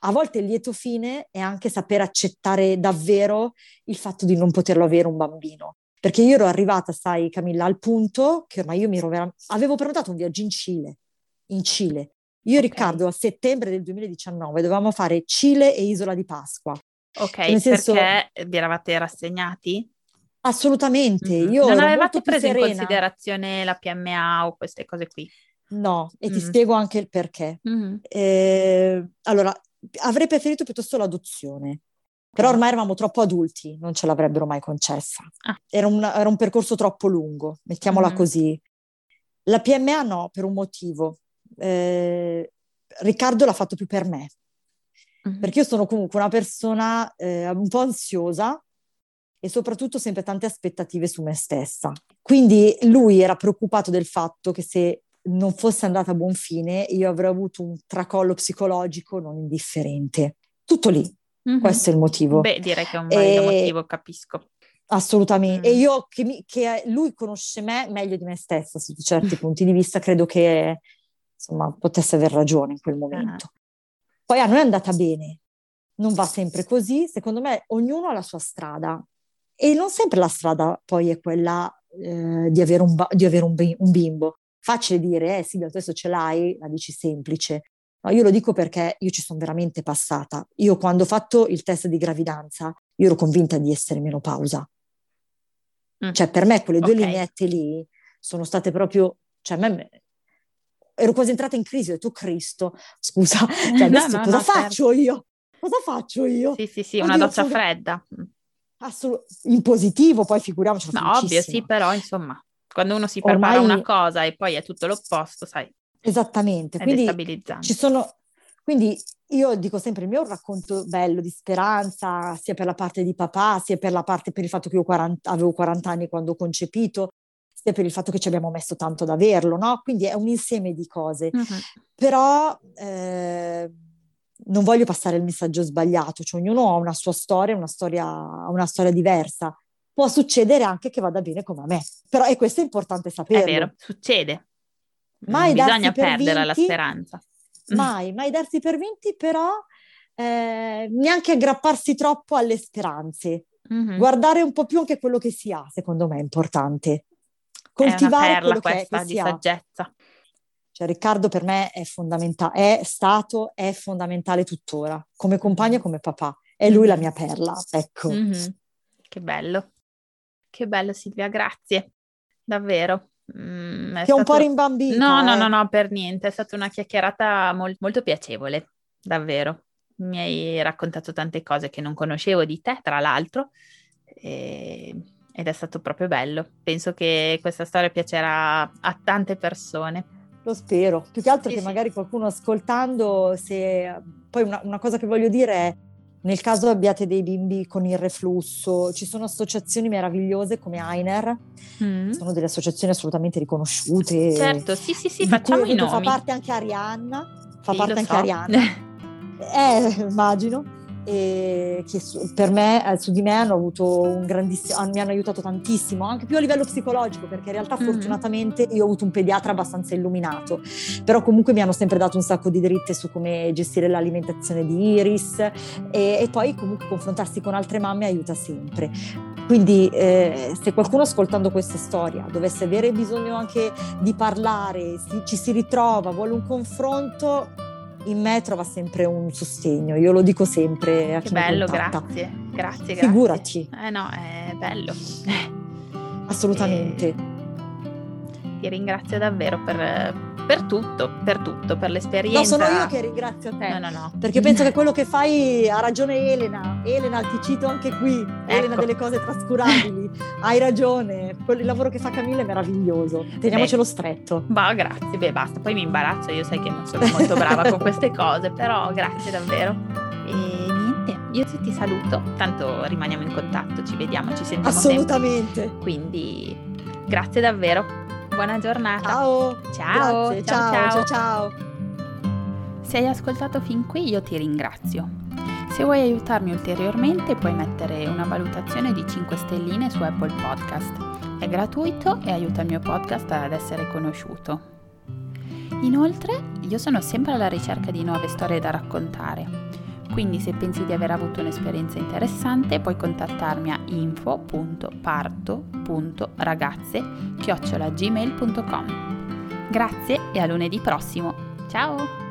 B: A volte il lieto fine è anche saper accettare davvero il fatto di non poterlo avere un bambino. Perché io ero arrivata, sai Camilla, al punto che ormai io mi ero vera... avevo prenotato un viaggio in Cile, in Cile. Io e okay. Riccardo a settembre del 2019 dovevamo fare Cile e Isola di Pasqua.
A: Ok, Nel senso... perché vi eravate rassegnati?
B: Assolutamente.
A: Mm-hmm. Io non avevate preso in considerazione la PMA o queste cose qui?
B: No, e mm-hmm. ti spiego anche il perché. Mm-hmm. Eh, allora, avrei preferito piuttosto l'adozione, però ormai eravamo troppo adulti, non ce l'avrebbero mai concessa. Ah. Era, un, era, un, percorso troppo lungo, mettiamola mm-hmm. così. La PMA no, per un motivo. Eh, Riccardo l'ha fatto più per me, mm-hmm. perché io sono comunque una persona eh, un po' ansiosa, e soprattutto sempre tante aspettative su me stessa. Quindi lui era preoccupato del fatto che se non fosse andata a buon fine io avrei avuto un tracollo psicologico non indifferente. Tutto lì. Mm-hmm. Questo è il motivo.
A: Beh, direi che è un valido e... motivo, capisco.
B: Assolutamente. Mm. E io che, mi, che, lui conosce me meglio di me stessa su certi punti di vista, credo che insomma potesse aver ragione in quel momento. Ah. Poi a noi è andata bene, non va sempre così, secondo me ognuno ha la sua strada e non sempre la strada poi è quella eh, di avere, un, di avere un, un, bimbo. Facile dire, eh sì, adesso ce l'hai, la dici semplice. No, io lo dico perché io ci sono veramente passata. Io quando ho fatto il test di gravidanza, io ero convinta di essere menopausa. Mm. Cioè per me quelle due okay. lineette lì sono state proprio, cioè me ero quasi entrata in crisi, ho detto Cristo, scusa, [LAUGHS] cioè adesso no, no, cosa no, faccio certo. io? Cosa faccio io?
A: Sì, sì, sì, Oddio, una doccia sono... fredda. Mm.
B: Assolut- in positivo, poi figuriamoci.
A: No, ovvio, sì, però insomma, quando uno si prepara Ormai... una cosa e poi è tutto l'opposto, sai.
B: Esattamente, quindi ci sono... Quindi io dico sempre, il mio è un racconto bello di speranza, sia per la parte di papà, sia per la parte per il fatto che io 40, avevo 40 anni quando ho concepito, sia per il fatto che ci abbiamo messo tanto ad averlo, no? Quindi è un insieme di cose. Uh-huh. Però... Eh, non voglio passare il messaggio sbagliato, cioè ognuno ha una sua storia, una storia, una storia diversa. Può succedere anche che vada bene come a me, però e questo è importante saperlo.
A: È vero, succede. Mai bisogna per perdere vinti, la speranza.
B: Mai, mai darsi per vinti, però eh, neanche aggrapparsi troppo alle speranze. Mm-hmm. Guardare un po' più anche quello che si ha, secondo me è importante.
A: Coltivare è perla questa che di saggezza.
B: Cioè, Riccardo per me è fondamentale, è stato, è fondamentale tuttora, come compagno e come papà. È lui la mia perla, ecco.
A: Mm-hmm. Che bello. Che bello Silvia, grazie. Davvero.
B: Mm, Ti stato... un po' rimbambita.
A: No,
B: eh?
A: no, no, no, per niente. È stata una chiacchierata mol- molto piacevole, davvero. Mi hai raccontato tante cose che non conoscevo di te, tra l'altro, e... ed è stato proprio bello. Penso che questa storia piacerà a tante persone.
B: Lo spero, più che altro sì, che sì. magari qualcuno ascoltando, se poi una, una cosa che voglio dire è nel caso abbiate dei bimbi con il reflusso, ci sono associazioni meravigliose come Ainer, mm. sono delle associazioni assolutamente riconosciute.
A: Certo, sì, sì, sì, facciamo i nomi.
B: Fa parte anche Arianna, fa sì, parte anche so. Arianna. [LAUGHS] eh, immagino che su, per me, eh, su di me hanno avuto un grandissimo, mi hanno aiutato tantissimo, anche più a livello psicologico, perché in realtà mm-hmm. fortunatamente io ho avuto un pediatra abbastanza illuminato, però comunque mi hanno sempre dato un sacco di dritte su come gestire l'alimentazione di Iris e, e poi comunque confrontarsi con altre mamme aiuta sempre. Quindi eh, se qualcuno ascoltando questa storia dovesse avere bisogno anche di parlare, si, ci si ritrova, vuole un confronto, in me trova sempre un sostegno, io lo dico sempre a
A: che chi bello, grazie, grazie, grazie.
B: Figurati.
A: Eh no, è bello.
B: Assolutamente. E...
A: Ti ringrazio davvero per, per tutto, per tutto, per l'esperienza.
B: No, sono io che ringrazio te.
A: No, no, no.
B: Perché penso che quello che fai ha ragione Elena. Elena, ti cito anche qui. Ecco. Elena delle cose trascurabili. Hai ragione. Il lavoro che fa Camilla è meraviglioso. Teniamocelo Beh. stretto.
A: Bah, grazie. Beh, basta. Poi mi imbarazzo. Io sai che non sono molto brava con queste cose, però grazie davvero. E niente, io ti saluto. Tanto rimaniamo in contatto, ci vediamo, ci sentiamo.
B: Assolutamente.
A: Sempre. Quindi grazie davvero. Buona giornata.
B: Ciao.
A: Ciao.
B: Grazie, ciao, ciao, ciao, ciao.
A: Se hai ascoltato fin qui io ti ringrazio. Se vuoi aiutarmi ulteriormente puoi mettere una valutazione di 5 stelline su Apple Podcast. È gratuito e aiuta il mio podcast ad essere conosciuto. Inoltre, io sono sempre alla ricerca di nuove storie da raccontare quindi se pensi di aver avuto un'esperienza interessante puoi contattarmi a info.parto.ragazze.gmail.com Grazie e a lunedì prossimo. Ciao!